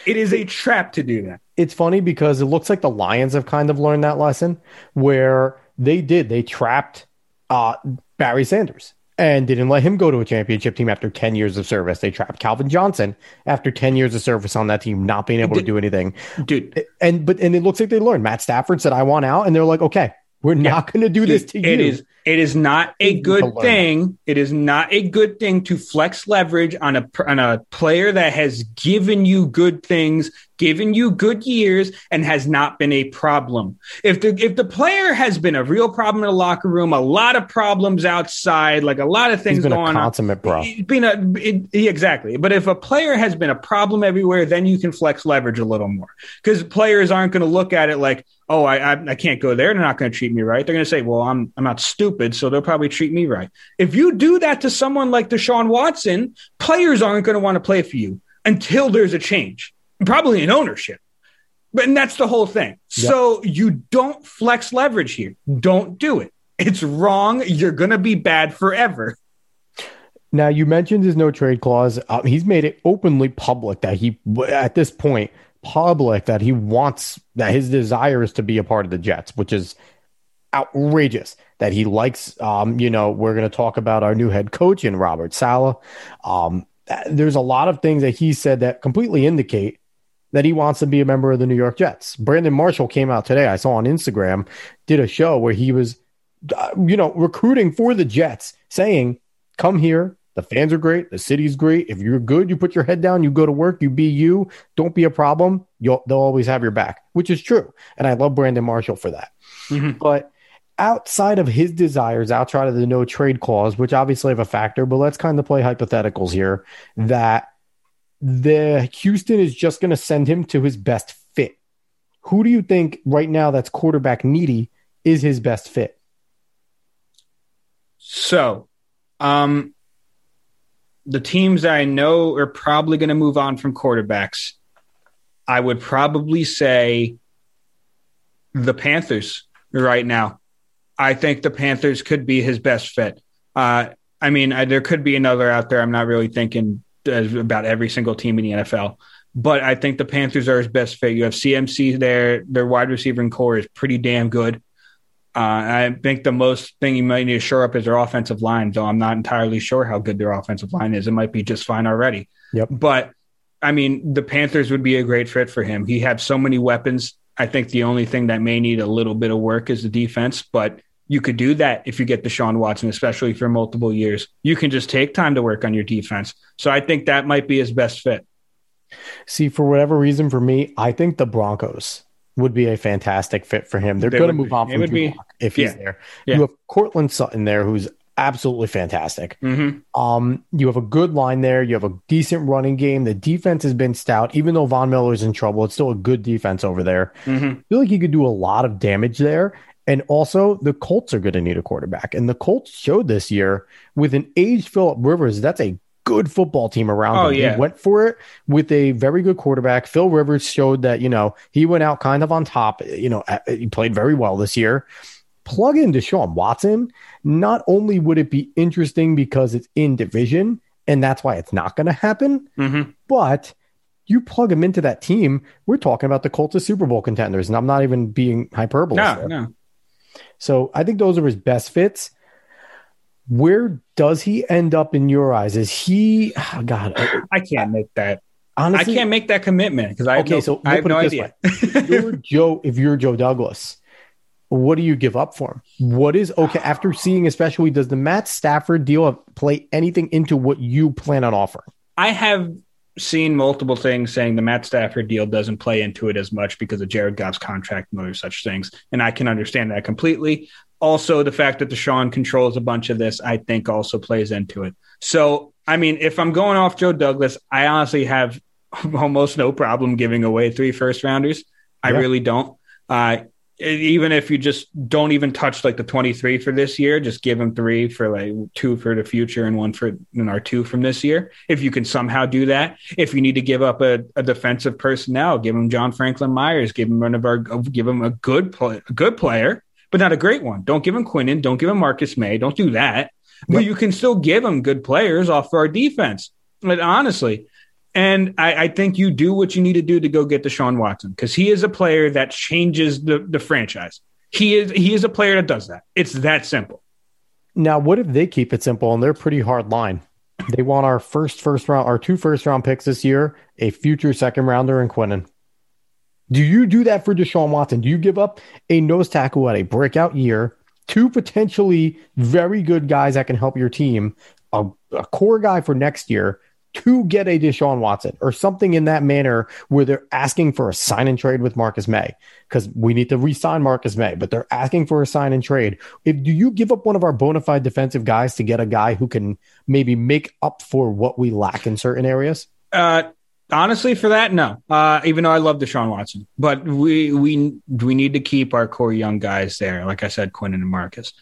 It is a trap to do that.
it's funny because it looks like the Lions have kind of learned that lesson where they did. They trapped uh, Barry Sanders and didn't let him go to a championship team after 10 years of service. They trapped Calvin Johnson after 10 years of service on that team, not being able to do anything.
Dude,
And but and it looks like they learned. Matt Stafford said, I want out. And they're like, okay, we're not going to do this to
It
you.
is it is not a good thing. It is not a good thing to flex leverage on a on a player that has given you good things, given you good years, and has not been a problem. If the if the player has been a real problem in the locker room, a lot of problems outside, like a lot of things
He's been a
going on.
consummate bro.
It's been a it, exactly. But if a player has been a problem everywhere, then you can flex leverage a little more because players aren't going to look at it like, oh, I, I I can't go there. They're not going to treat me right. They're going to say, well, I'm I'm not stupid, so they'll probably treat me right. If you do that to someone like Deshaun Watson, players aren't going to want to play for you until there's a change, probably in ownership. But and that's the whole thing. Yep. So you don't flex leverage here. Don't do it. It's wrong. You're going to be bad forever.
Now you mentioned his no trade clause. Um, he's made it openly public that he, at this point, public that he wants that his desire is to be a part of the Jets, which is outrageous. That he likes. Um, you know, we're going to talk about our new head coach in Robert Saleh. Um, there's a lot of things that he said that completely indicate that he wants to be a member of the New York Jets. Brandon Marshall came out today. I saw on Instagram, did a show where he was, uh, you know, recruiting for the Jets, saying, "Come here, the fans are great. The city's great. If you're good, you put your head down, you go to work, you be you. Don't be a problem. You'll, they'll always have your back, which is true. And I love Brandon Marshall for that. Mm-hmm. But outside of his desires, outside of the no trade clause, which obviously have a factor, but let's kind of play hypotheticals here that the Houston is just going to send him to his best fit. Who do you think right now that's quarterback needy is his best fit?
So, um, the teams I know are probably going to move on from quarterbacks, I would probably say the Panthers right now. I think the Panthers could be his best fit. Uh, I mean, I, there could be another out there. I'm not really thinking about every single team in the NFL, but I think the Panthers are his best fit. You have CMC there. Their wide receiver corps is pretty damn good. Uh, I think the most thing you might need to shore up is their offensive line, though I'm not entirely sure how good their offensive line is. It might be just fine already.
Yep.
But I mean, the Panthers would be a great fit for him. He has so many weapons. I think the only thing that may need a little bit of work is the defense, but you could do that if you get Deshaun Watson, especially for multiple years. You can just take time to work on your defense. So I think that might be his best fit.
See, for whatever reason, for me, I think the Broncos would be a fantastic fit for him. They're going to move on from would be, if he's yeah, there. Yeah. You have Courtland Sutton there, who's absolutely fantastic.
Mm-hmm.
Um, you have a good line there. You have a decent running game. The defense has been stout, even though Von Miller's in trouble. It's still a good defense over there.
Mm-hmm. I
feel like he could do a lot of damage there. And also, the Colts are going to need a quarterback. And the Colts showed this year with an aged Philip Rivers. That's a good football team around
oh,
him.
Yeah.
He went for it with a very good quarterback. Phil Rivers showed that, you know, he went out kind of on top. You know, he played very well this year. Plug in Deshaun Watson. Not only would it be interesting because it's in division, and that's why it's not going to happen,
mm-hmm.
but you plug him into that team, we're talking about the Colts as Super Bowl contenders. And I'm not even being hyperbole.
No, no.
So I think those are his best fits where does he end up in your eyes? Is he? Oh (sighs) God,
I can't make that. Honestly, I can't make that commitment because I okay. No, so I have no idea.
if you're (laughs) Joe, if you're Joe Douglas, what do you give up for him? What is okay after seeing, especially, does the Matt Stafford deal play anything into what you plan on offering?
I have seen multiple things saying the Matt Stafford deal doesn't play into it as much because of Jared Goff's contract and other such things, and I can understand that completely also the fact that Deshaun controls a bunch of this, I think also plays into it. So, I mean, if I'm going off Joe Douglas, I honestly have (laughs) almost no problem giving away three first rounders. I yeah. really don't. Uh, even if you just don't even touch like the 23 for this year, just give him three for like two for the future and one for in our two from this year. If you can somehow do that, if you need to give up a, a defensive personnel, give him John Franklin Myers, give him one of our, give him a good play, a good player but not a great one. Don't give him Quinnen. Don't give him Marcus Maye. Don't do that. But you can still give him good players off for our defense. But honestly, and I, I, think you do what you need to do to go get Deshaun Watson because he is a player that changes the, the franchise. He is he is a player that does that. It's that simple.
Now, what if they keep it simple and they're pretty hard line? They want our first first round, our two first round picks this year, a future second rounder, and Quinnen. Do you do that for Deshaun Watson? Do you give up a nose tackle at a breakout year, two potentially very good guys that can help your team, a, a core guy for next year, to get a Deshaun Watson or something in that manner where they're asking for a sign and trade with Marcus Maye because we need to re-sign Marcus Maye, but they're asking for a sign and trade. If do you give up one of our bona fide defensive guys to get a guy who can maybe make up for what we lack in certain areas?
Uh, Honestly, for that, no. Uh, even though I love Deshaun Watson, but we we we need to keep our core young guys there. Like I said, Quinnen and Marcus.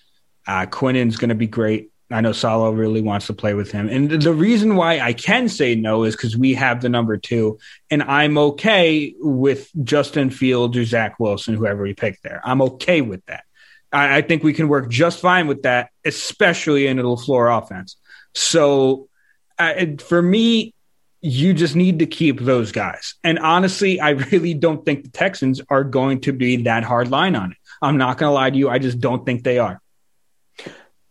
Uh, Quinnen's going to be great. I know Saleh really wants to play with him. And the reason why I can say no is because we have the number two, and I'm okay with Justin Fields or Zach Wilson, whoever we pick there. I'm okay with that. I, I think we can work just fine with that, especially in a LaFleur offense. So uh, for me, you just need to keep those guys. And honestly, I really don't think the Texans are going to be that hard line on it. I'm not going to lie to you. I just don't think they are.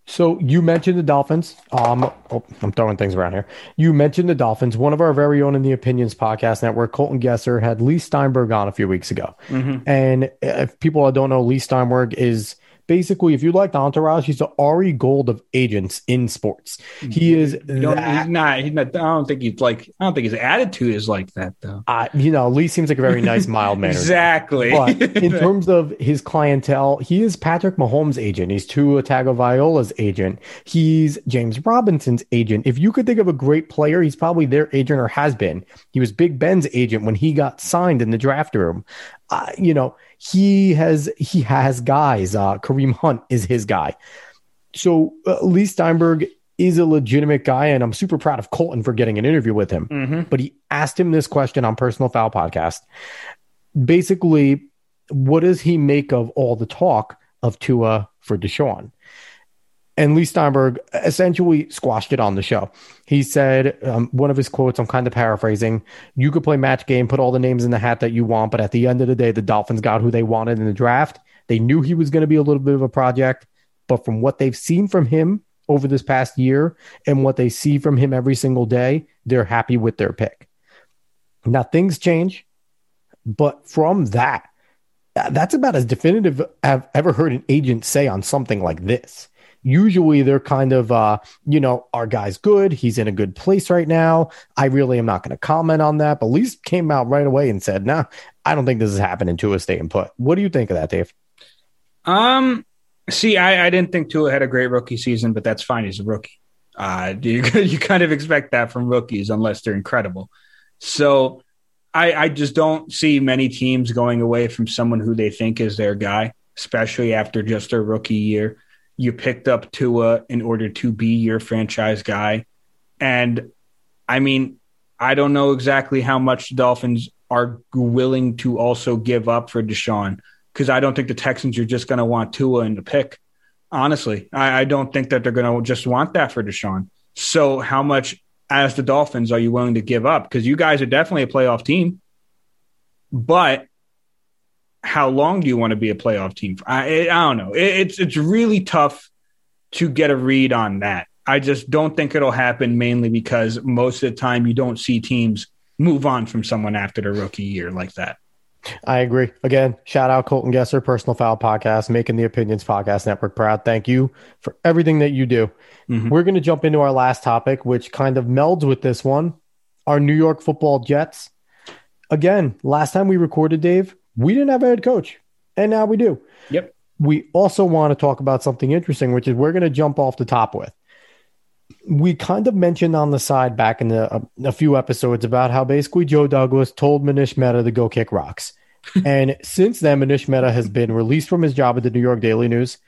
So you mentioned the Dolphins. Um, oh, I'm throwing things around here. You mentioned the Dolphins. One of our very own in the Opinions podcast network, Colton Gesser, had Leigh Steinberg on a few weeks ago. Mm-hmm. And if people don't know, Leigh Steinberg is basically, if you liked Entourage, he's the Ari Gold of agents in sports. He is.
That, he's not. He's not. I don't think he's like. I don't think his attitude is like that though.
Uh, you know, Leigh seems like a very nice, mild man.
exactly.
But in (laughs) terms of his clientele, he is Patrick Mahomes' agent. He's Tua Tagovailoa's agent. He's James Robinson's agent. If you could think of a great player, he's probably their agent or has been. He was Big Ben's agent when he got signed in the draft room. Uh, you know, he has he has guys. Uh, Kareem Hunt is his guy. So uh, Leigh Steinberg is a legitimate guy, and I'm super proud of Colton for getting an interview with him. Mm-hmm. But he asked him this question on Personal Foul podcast. Basically, what does he make of all the talk of Tua for Deshaun? And Leigh Steinberg essentially squashed it on the show. He said, um, one of his quotes, I'm kind of paraphrasing, you could play match game, put all the names in the hat that you want, but at the end of the day, the Dolphins got who they wanted in the draft. They knew he was going to be a little bit of a project, but from what they've seen from him over this past year and what they see from him every single day, they're happy with their pick. Now, things change, but from that, that's about as definitive I've ever heard an agent say on something like this usually they're kind of uh you know our guy's good. He's in a good place right now. I really am not going to comment on that. But Leigh came out right away and said nah i don't think this is happening to a stay and put. What do you think of that dave?
Um see i, I didn't think tua had a great rookie season but that's fine. He's a rookie. Uh you, (laughs) you kind of expect that from rookies unless they're incredible. So I, I just don't see many teams going away from someone who they think is their guy, especially after just their rookie year you picked up Tua in order to be your franchise guy. And I mean, I don't know exactly how much the Dolphins are willing to also give up for Deshaun because I don't think the Texans are just going to want Tua in the pick. Honestly, I, I don't think that they're going to just want that for Deshaun. So, how much as the Dolphins are you willing to give up? Because you guys are definitely a playoff team, but how long do you want to be a playoff team? I, I don't know. It, it's it's really tough to get a read on that. I just don't think it'll happen mainly because most of the time you don't see teams move on from someone after their rookie year like that.
I agree. Again, shout out Colton Gesser, Personal Foul Podcast, making the Opinions Podcast Network proud. Thank you for everything that you do. Mm-hmm. We're going to jump into our last topic, which kind of melds with this one our New York football Jets. Again, last time we recorded, Dave, we didn't have a head coach, and now we do.
Yep.
We also want to talk about something interesting, which is we're going to jump off the top with. We kind of mentioned on the side back in the, a, a few episodes about how basically Joe Douglas told Manish Mehta to go kick rocks. (laughs) and since then, Manish Mehta has been released from his job at the New York Daily News.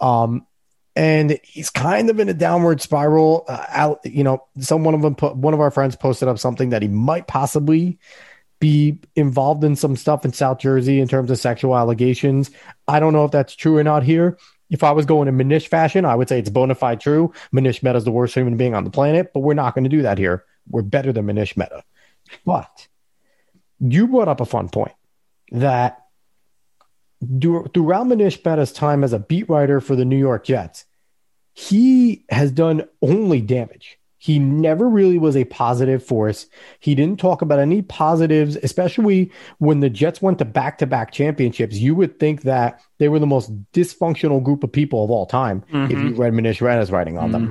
Um, and he's kind of in a downward spiral. Uh, out, you know, some one of them, put, one of our friends posted up something that he might possibly be involved in some stuff in South Jersey in terms of sexual allegations. I don't know if that's true or not here. If I was going in Manish fashion, I would say it's bona fide true. Manish Mehta is the worst human being on the planet, but we're not going to do that here. We're better than Manish Mehta. But you brought up a fun point that throughout Manish Mehta's time as a beat writer for the New York Jets, he has done only damage. He never really was a positive force. He didn't talk about any positives, especially when the Jets went to back to back championships. You would think that they were the most dysfunctional group of people of all time mm-hmm. if you read Manish Raina's writing on them.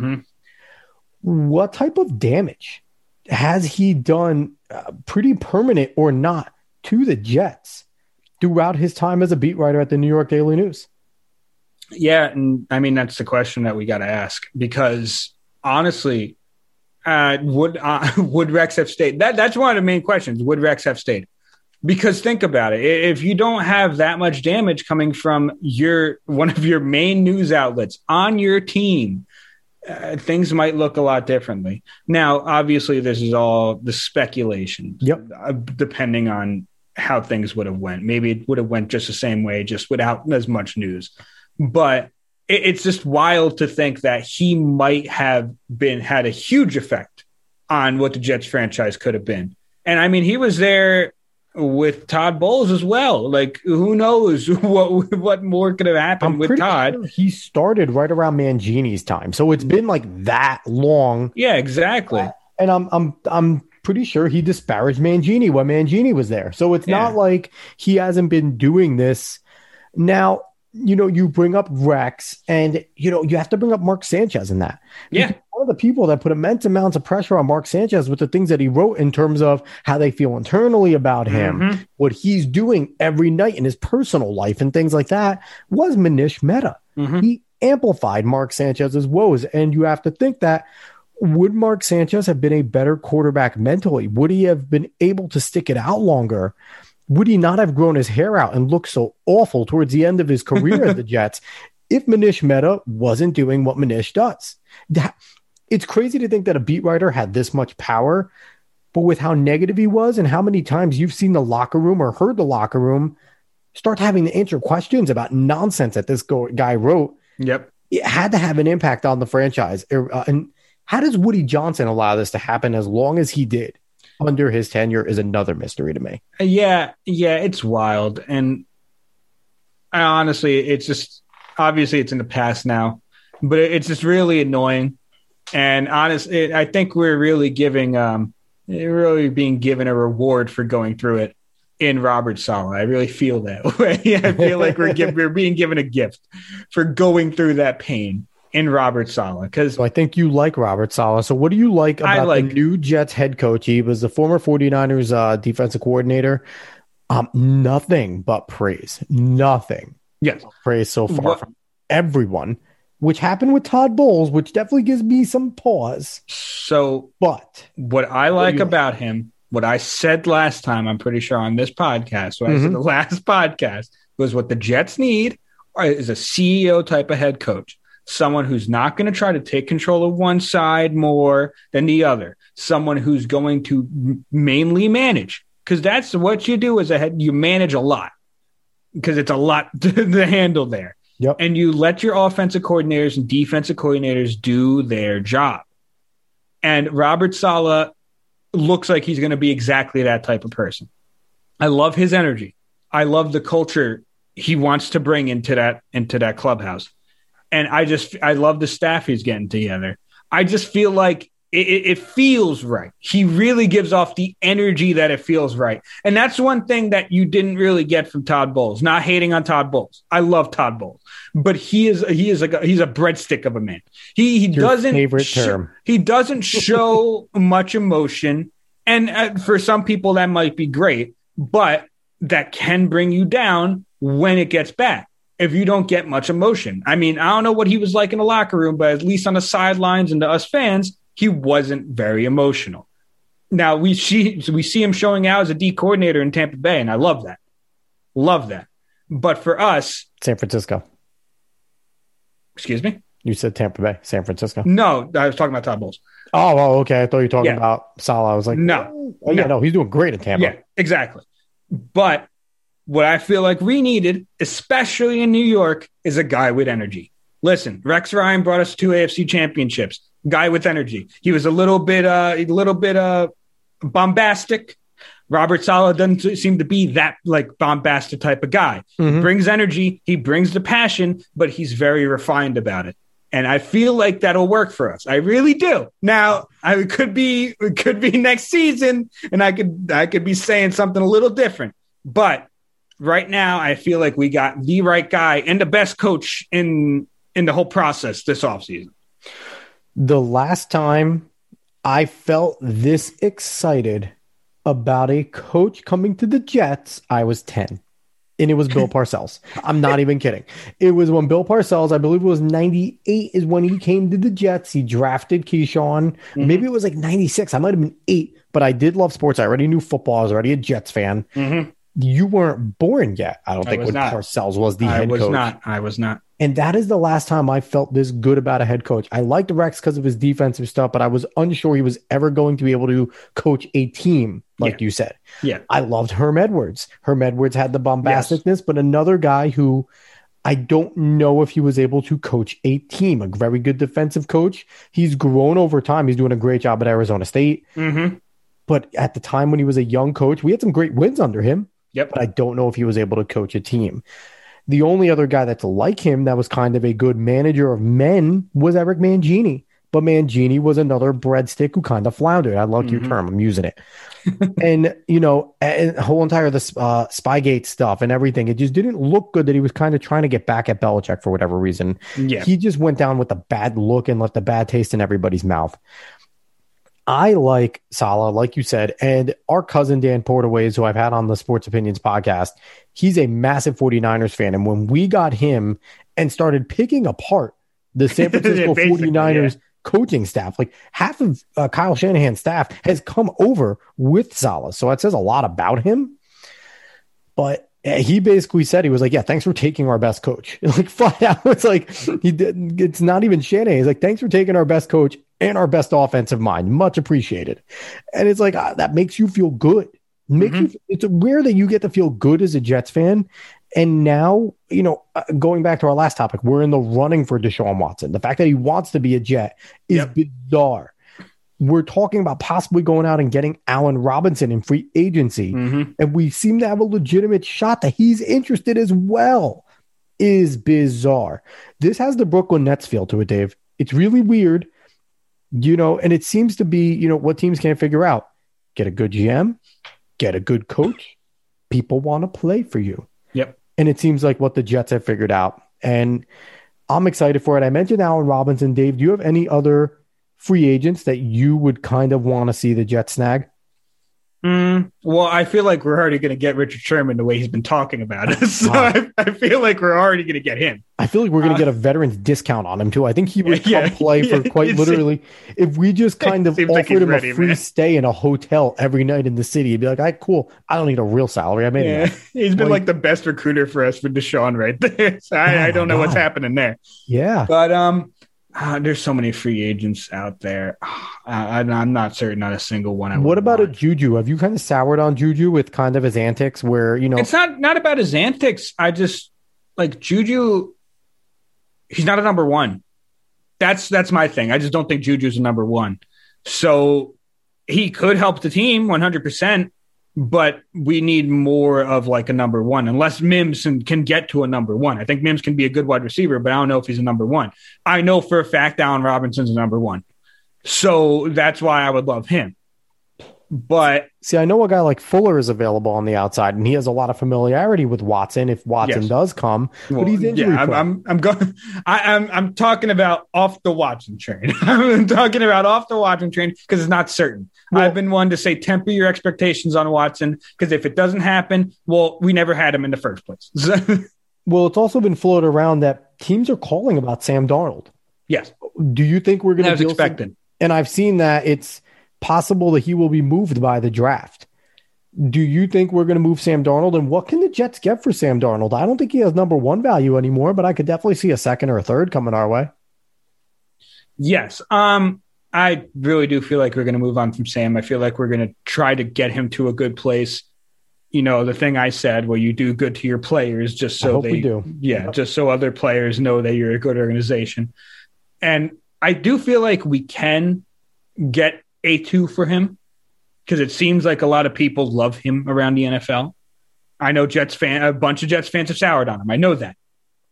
Mm-hmm. What type of damage has he done, uh, pretty permanent or not, to the Jets throughout his time as a beat writer at the New York Daily News?
Yeah, and I mean that's the question that we got to ask because honestly, uh, (laughs) would uh, would Rex have stayed? That that's one of the main questions. Would Rex have stayed? Because think about it. If you don't have that much damage coming from your (laughs) one of your main news outlets on your team, uh, things might look a lot differently. Now, obviously, this is all the speculation.
Yep.
Uh, depending on how things would have went, maybe it would have went just the same way, just without as much news. But it's just wild to think that he might have been had a huge effect on what the Jets franchise could have been. And I mean, he was there with Todd Bowles as well. Like, who knows (laughs) what what more could have happened
I'm
with Todd?
sure he started right around Mangini's time, so it's been like that long.
Yeah, exactly.
Uh, and I'm I'm I'm pretty sure he disparaged Mangini when Mangini was there. So it's
Yeah.
not like he hasn't been doing this. Now, you know, you bring up Rex, and you know you have to bring up Mark Sanchez in that.
Yeah.
Because One of the people that put immense amounts of pressure on Mark Sanchez with the things that he wrote in terms of how they feel internally about him,
Mhm.
what he's doing every night in his personal life, and things like that was Manish Mehta.
Mhm.
He amplified Mark Sanchez's woes. And you have to think that would Mark Sanchez have been a better quarterback mentally? Would he have been able to stick it out longer? Would he not have grown his hair out and looked so awful towards the end of his career at the (laughs) Jets if Manish Mehta wasn't doing what Manish does? That, it's crazy to think that a beat writer had this much power, but with how negative he was and how many times you've seen the locker room or heard the locker room start having to answer questions about nonsense that this go- guy wrote,
Yep.
it had to have an impact on the franchise. Uh, and how does Woody Johnson allow this to happen as long as he did under his tenure is another mystery to me.
Yeah, yeah, it's wild, and I honestly, it's just obviously it's in the past now, but it's just really annoying. And honestly, I think we're really giving, um, really being given a reward for going through it in Robert Saleh. I really feel that (laughs) way. I feel like we're giv we're being given a gift for going through that pain in Robert Saleh because
So I think you like Robert Saleh. So what do you like about
like-
the new Jets head coach? He was the former 49ers uh, defensive coordinator. Um, nothing but praise. Nothing
yes,
praise so far
What-
from everyone, which happened with Todd Bowles, which definitely gives me some pause.
so
But
what I
What do
like about him, what I said last time, I'm pretty sure on this podcast, what I
Mhm.
said the (laughs) last podcast was what the Jets need is a CEO type of head coach. Someone who's not going to try to take control of one side more than the other. Someone who's going to mainly manage because that's what you do as a head. You manage a lot because it's a lot (laughs) to, to handle there.
Yep.
And you let your offensive coordinators and defensive coordinators do their job. And Robert Saleh looks like he's going to be exactly that type of person. I love his energy. I love the culture he wants to bring into that into that clubhouse. And I just I love the staff he's getting together. I just feel like it, it, feels right. He really gives off the energy that it feels right. And that's one thing that you didn't really get from Todd Bowles. Not hating on Todd Bowles. I love Todd Bowles. But he is he is like a, he's a breadstick of a man. He he
your
doesn't
favorite term.
he doesn't show (laughs) much emotion and uh, for some people that might be great but that can bring you down when it gets bad if you don't get much emotion i mean i don't know what he was like in the locker room but at least on the sidelines and to us fans he wasn't very emotional now we see we see him showing out as a d coordinator in tampa bay and i love that love that but for us
San Francisco.
excuse me
You said Tampa Bay, San Francisco.
no i was talking about todd bowles
Oh, oh, okay. I thought you were talking
Yeah.
about Saleh. I was like,
No.
Oh, yeah,
No.
no, he's doing great in Tampa.
Yeah, exactly. But what I feel like we needed, especially in New York, is a guy with energy. Listen, Rex Ryan brought us two AFC championships. Guy with energy. He was a little bit, uh, a little bit, uh, bombastic. Robert Saleh doesn't seem to be that like bombastic type of guy.
Mhm.
Brings energy, he brings the passion, but he's very refined about it. And I feel like that'll work for us. I really do. Now, I it could be it could be (laughs) next season, and I could I could be saying something a little different. But right now, I feel like we got the right guy and the best coach in in the whole process this offseason.
The last time I felt this excited about a coach coming to the Jets, I was 10. And it was Bill (laughs) Parcells. I'm not even kidding. It was when Bill Parcells, I believe it was 98, is when he came to the Jets. He drafted Keyshawn.
Mhm.
Maybe it was like 96. I might have been eight, but I did love sports. I already knew football. I was already a Jets fan.
Mm-hmm.
You weren't born yet, I don't
I
think,
was
when
not.
Parcells was the
I
head
was
coach.
not. I was not.
And that is the last time I felt this good about a head coach. I liked Rex because of his defensive stuff, but I was unsure he was ever going to be able to coach a team, like
Yeah.
you said.
Yeah.
I loved Herm Edwards. Herm Edwards had the bombasticness, but another guy who I don't know if he was able to coach a team, a very good defensive coach. He's grown over time. He's doing a great job at Arizona State.
Mm-hmm.
But at the time when he was a young coach, we had some great wins under him
Yep.
but I don't know if he was able to coach a team. The only other guy that's like him that was kind of a good manager of men was Eric Mangini. But Mangini was another breadstick who kind of floundered. I like your
Mhm.
term. I'm using it. (laughs) and, you know, and the whole entire this uh, Spygate stuff and everything, it just didn't look good that he was kind of trying to get back at Belichick for whatever reason.
Yeah.
He just went down with a bad look and left a bad taste in everybody's mouth. I like Saleh, like you said, and our cousin Dan Portaways, who I've had on the Sports Opinions podcast, he's a massive 49ers fan. And when we got him and started picking apart the San (laughs) Francisco
Basically,
49ers coaching staff, like half of uh, Kyle Shanahan's staff has come over with Saleh. So that says a lot about him. But uh, he basically said he was like, "Yeah, thanks for taking our best coach." (laughs) Like (laughs) flat out, it's like he did. It's not even Shanahan. He's like, "Thanks for taking our best coach and our best offensive mind. Much appreciated." And it's like ah, that makes you feel good. Makes you. It's rare that you get to feel good as a Jets fan. And now, you know, uh, going back to our last topic, we're in the running for Deshaun Watson. The fact that he wants to be a Jet is
Yep.
bizarre. We're talking about possibly going out and getting Allen Robinson in free agency
Mm-hmm.
and we seem to have a legitimate shot that he's interested as well is bizarre. This has the Brooklyn Nets feel to it, Dave. It's really weird, you know, and it seems to be, you know, what teams can't figure out. Get a good GM, get a good coach. People want to play for you.
Yep.
And it seems like what the Jets have figured out. And I'm excited for it. I mentioned Allen Robinson. Dave, do you have any other free agents that you would kind of want to see the Jets snag?
Mm, well, I feel like we're already going to get Richard Sherman the way he's been talking about it. (laughs) So
Wow.
I, I feel like we're already going to get him.
I feel like we're going to
Uh,
get a veteran's discount on him too. I think he would (laughs)
Yeah,
come play for quite literally. If we just (laughs) kind of
Seems like
offered him
ready,
a free
man.
stay in a hotel every night in the city, he'd be like, "I cool. I don't need a real salary. I made
Yeah,
it."
he's been
Like-
like the best recruiter for us for Deshaun right there. So I,
Oh
I don't know what's happening there.
Yeah,
But um, ah, there's so many free agents out there. I, I'm not certain not a single one. I
What about a. Juju? Have you kind of soured on Juju with kind of his antics, where you know?
It's not not about his antics. I just like Juju. He's not a number one. That's that's my thing. I just don't think Juju's a number one. So he could help the team 100, percent but we need more of like a number one. Unless Mims can, get to a number one, I think Mims can be a good wide receiver, but I don't know if he's a number one. I know for a fact Allen Robinson's a number one, so that's why I would love him. But
See, I know a guy like Fuller is available on the outside, and he has a lot of familiarity with Watson if Watson
Yes.
does come. but he's
Well,
injury
yeah, I'm. I'm, I'm going. (laughs) I, I'm, I'm talking about off the Watson train. (laughs) I'm talking about off the Watson train because it's not certain.
Well-
I've been one to say temper your expectations on Watson because if it doesn't happen, well, we never had him in the first place. (laughs)
Well, it's also been floated around that teams are calling about Sam Darnold.
yes,
Do you think we're going to
was
deal
expected.
and I've seen that it's possible that he will be moved by the draft. Do you think we're going to move Sam Darnold? And what can the Jets get for Sam Darnold? I don't think he has number one value anymore, but I could definitely see a second or a third coming our way.
Yes. Um, I really do feel like we're going to move on from Sam. I feel like we're going to try to get him to a good place. You know, the thing I said, well, you do good to your players just so they
do.
Yeah, just so other players know that you're a good organization. And I do feel like we can get a two for him because it seems like a lot of people love him around the NFL. I know Jets fan, a bunch of Jets fans have soured on him. I know that,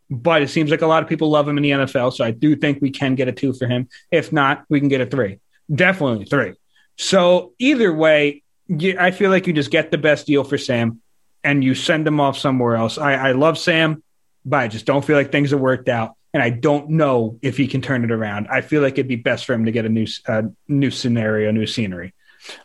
but it seems like a lot of people love him in the NFL. So I do think we can get a two for him. If not, we can get a three. Definitely three. So either way, I feel like you just get the best deal for Sam and you send him off somewhere else. I, I love Sam, but I just don't feel like things have worked out. And I don't know if he can turn it around. I feel like it'd be best for him to get a new, uh, new scenario, new scenery.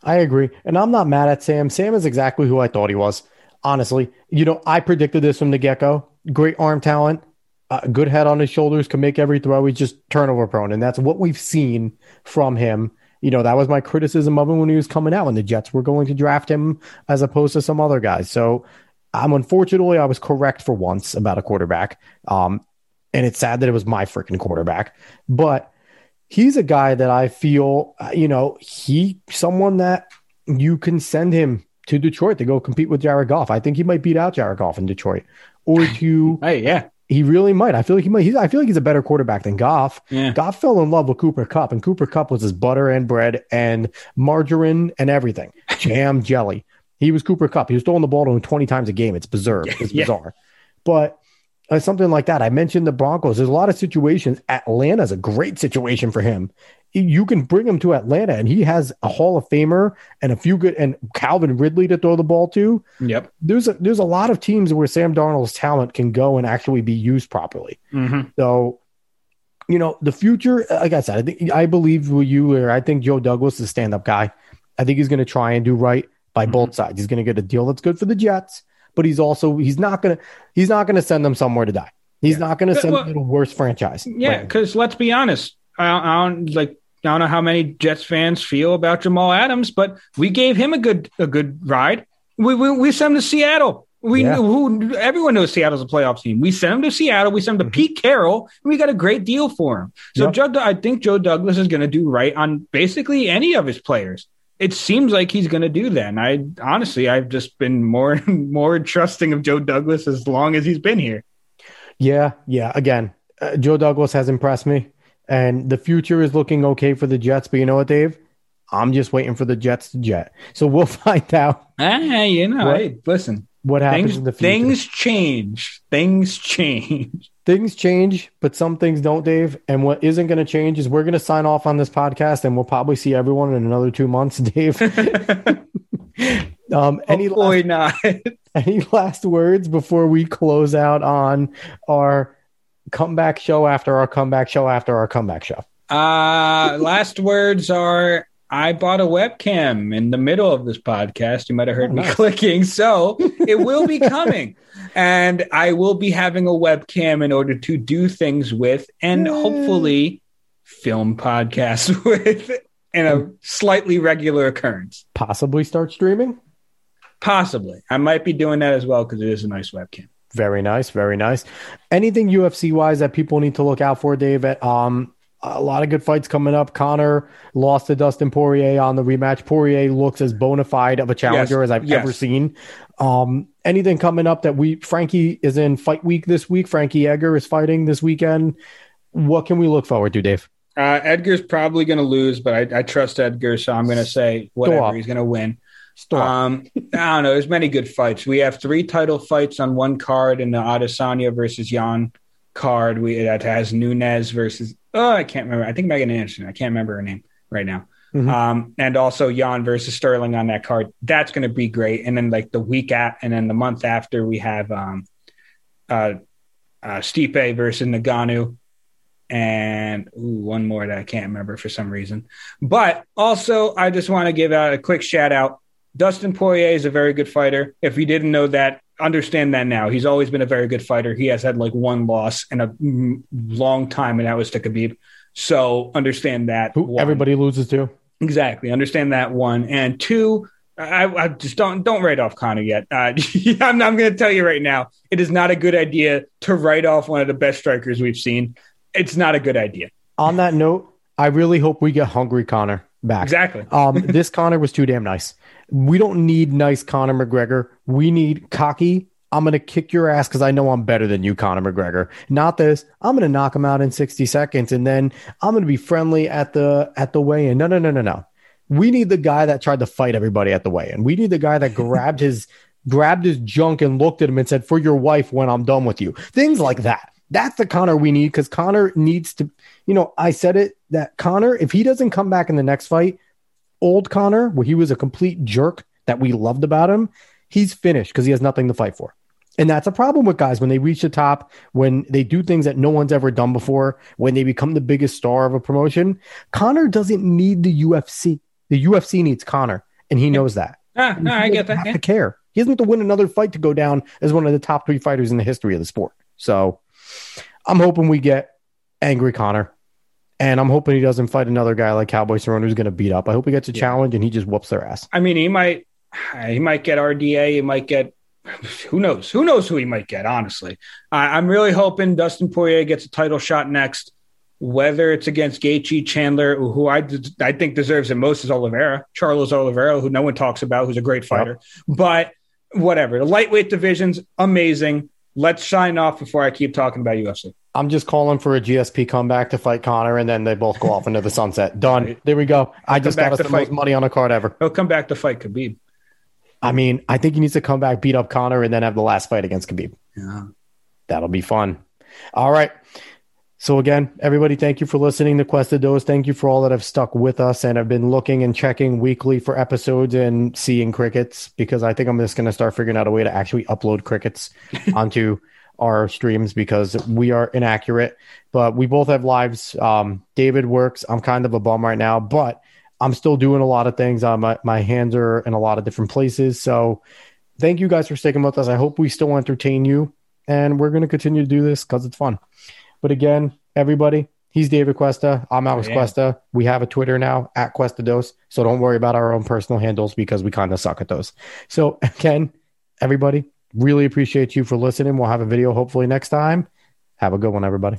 I agree. And I'm not mad at Sam. Sam is exactly who I thought he was. Honestly, you know, I predicted this from the get go. Great arm talent, uh, good head on his shoulders, can make every throw. He's just turnover prone. And that's what we've seen from him. You know, that was my criticism of him when he was coming out, and the Jets were going to draft him as opposed to some other guys. So I'm unfortunately, I was correct for once about a quarterback. Um, and it's sad that it was my freaking quarterback. But he's a guy that I feel, uh, you know, he someone that you can send him to Detroit to go compete with Jared Goff. I think he might beat out Jared Goff in Detroit, or (laughs) to
hey, yeah,
he really might. I feel like he might. He's, I feel like he's a better quarterback than Goff.
Yeah.
Goff fell in love with Cooper Kupp, and Cooper Kupp was his butter and bread and margarine and everything, (laughs) jam, jelly. He was Cooper Kupp. He was throwing the ball to him 20 times a game. It's bizarre. (laughs) It's
Yeah.
bizarre. But uh, something like that. I mentioned the Broncos. There's a lot of situations. Atlanta's a great situation for him. You can bring him to Atlanta, and he has a Hall of Famer and a few good and Calvin Ridley to throw the ball to.
yep.
There's a, there's a lot of teams where Sam Darnold's talent can go and actually be used properly.
Mm-hmm.
So, you know, the future, like I said, I think I believe with you, or I think Joe Douglas is a stand up guy. I think he's going to try and do right by
Mhm.
both sides. He's going to get a deal that's good for the Jets, but he's also he's not going to he's not to send them somewhere to die. He's
Yeah.
not going to send
well,
them to the worst franchise.
Yeah,
Right.
because let's be honest, I don't, I don't like. I don't know how many Jets fans feel about Jamal Adams, but we gave him a good a good ride. We we, we sent him to Seattle. We
Yeah.
who everyone knows Seattle's a playoff team. We sent him to Seattle. We sent him to mm-hmm. Pete Carroll, and we got a great deal for him. So
Yep.
Joe, I think Joe Douglas is going to do right on basically any of his players. It seems like he's going to do that. And I honestly, I've just been more and (laughs) more trusting of Joe Douglas as long as he's been here.
Yeah, yeah. Again, uh, Joe Douglas has impressed me, and the future is looking okay for the Jets. But you know what, Dave? I'm just waiting for the Jets to jet. So (laughs) we'll find out
Ah, you know,
What?
hey, listen.
what happens
things,
in the future.
things change. Things (laughs) change.
Things change, but some things don't, Dave. And what isn't going to change is we're going to sign off on this podcast, and we'll probably see everyone in another two months, (laughs) Dave. um, any
Hopefully
last,
not. (laughs)
any last words before we close out on our comeback show after our comeback show after our comeback show?
Uh, last words are I bought a webcam in the middle of this podcast. You might have heard
Oh,
me
nice.
clicking. So it will be coming. and I will be having a webcam in order to do things with and
Yay.
hopefully film podcasts (laughs) with in a slightly regular occurrence.
Possibly start streaming.
Possibly. I might be doing that as well because it is a nice webcam.
Very nice, very nice. Anything UFC wise that people need to look out for, David? Um, a lot of good fights coming up. Conor lost to Dustin Poirier on the rematch. Poirier looks as bona fide of a challenger
Yes,
as I've
yes.
ever seen. Um, anything coming up that we Frankie is in fight week this week. Frankie Edgar is fighting this weekend. What can we look forward to, Dave?
Uh, Edgar's probably going to lose, but I, I trust Edgar, so I'm going to say whatever
Stop.
he's going to win.
Stop.
Um, (laughs) I don't know. There's many good fights. We have three title fights on one card in the Adesanya versus Jan card. We that has Nunes versus oh I can't remember. I think Megan Anderson. I can't remember her name right now.
Mhm.
Um, and also Jan versus Sterling on that card. That's going to be great. And then like the week at and then the month after we have um, uh, uh, Stipe versus Ngannou. And ooh, one more that I can't remember for some reason. But also, I just want to give out a quick shout out. Dustin Poirier is a very good fighter. If you didn't know that, understand that now. He's always been a very good fighter. He has had like one loss in a long time, and that was to Khabib. So understand that.
Who
one.
everybody loses to?
Exactly. Understand that one. And two, I, I just don't don't write off Conor yet. Uh, (laughs) I'm, I'm going to tell you right now, it is not a good idea to write off one of the best strikers we've seen. It's not a good idea.
On that note, I really hope we get hungry Conor back.
Exactly.
Um, this Conor was too damn nice. We don't need nice Conor McGregor. We need cocky. I'm gonna kick your ass because I know I'm better than you, Conor McGregor. Not this. I'm gonna knock him out in 60 seconds, and then I'm gonna be friendly at the at the weigh-in. No, no, no, no, no. We need the guy that tried to fight everybody at the weigh-in. We need the guy that grabbed his (laughs) grabbed his junk and looked at him and said, "For your wife when I'm done with you." Things like that. That's the Conor we need because Conor needs to. You know, I said it that Conor, if he doesn't come back in the next fight, old Conor, where he was a complete jerk that we loved about him, he's finished because he has nothing to fight for. And that's a problem with guys when they reach the top, when they do things that no one's ever done before, when they become the biggest star of a promotion. Conor doesn't need the UFC. The UFC needs Conor, and he knows that.
Ah, no,
he
I get that.
have
yeah.
to care. He doesn't have to win another fight to go down as one of the top three fighters in the history of the sport. So I'm hoping we get angry Connor. And I'm hoping he doesn't fight another guy like Cowboy Cerrone who's going to beat up. I hope he gets a
Yeah.
challenge and he just whoops their ass.
I mean, he might (sighs) he might get RDA. He might get (sighs) who knows? Who knows who he might get? Honestly, I, I'm really hoping Dustin Poirier gets a title shot next. Whether it's against Gaethje, Chandler, who I I think deserves it most is Oliveira, Charles Oliveira, who no one talks about, who's a great fighter. Yep. But whatever, the lightweight division's amazing. Let's shine off before I keep talking about UFC.
I'm just calling for a GSP comeback to fight Conor, and then they both go off into the sunset. Done. There we go. I just got us the fight. most money on a card ever.
He'll come back to fight Khabib.
I mean, I think he needs to come back, beat up Conor, and then have the last fight against Khabib.
Yeah.
That'll be fun. All right. So again, everybody, thank you for listening to Cuesta Dos. Thank you for all that have stuck with us and have been looking and checking weekly for episodes and seeing crickets because I think I'm just going to start figuring out a way to actually upload crickets (laughs) onto our streams because we are inaccurate. But we both have lives. Um, David works. I'm kind of a bum right now, but I'm still doing a lot of things. Uh, my, my hands are in a lot of different places. So thank you guys for sticking with us. I hope we still entertain you. And we're going to continue to do this because it's fun. But again, everybody, he's David Cuesta. I'm Alex Cuesta. We have a Twitter now at Cuesta Dos. So don't worry about our own personal handles because we kind of suck at those. So again, everybody, really appreciate you for listening. We'll have a video hopefully next time. Have a good one, everybody.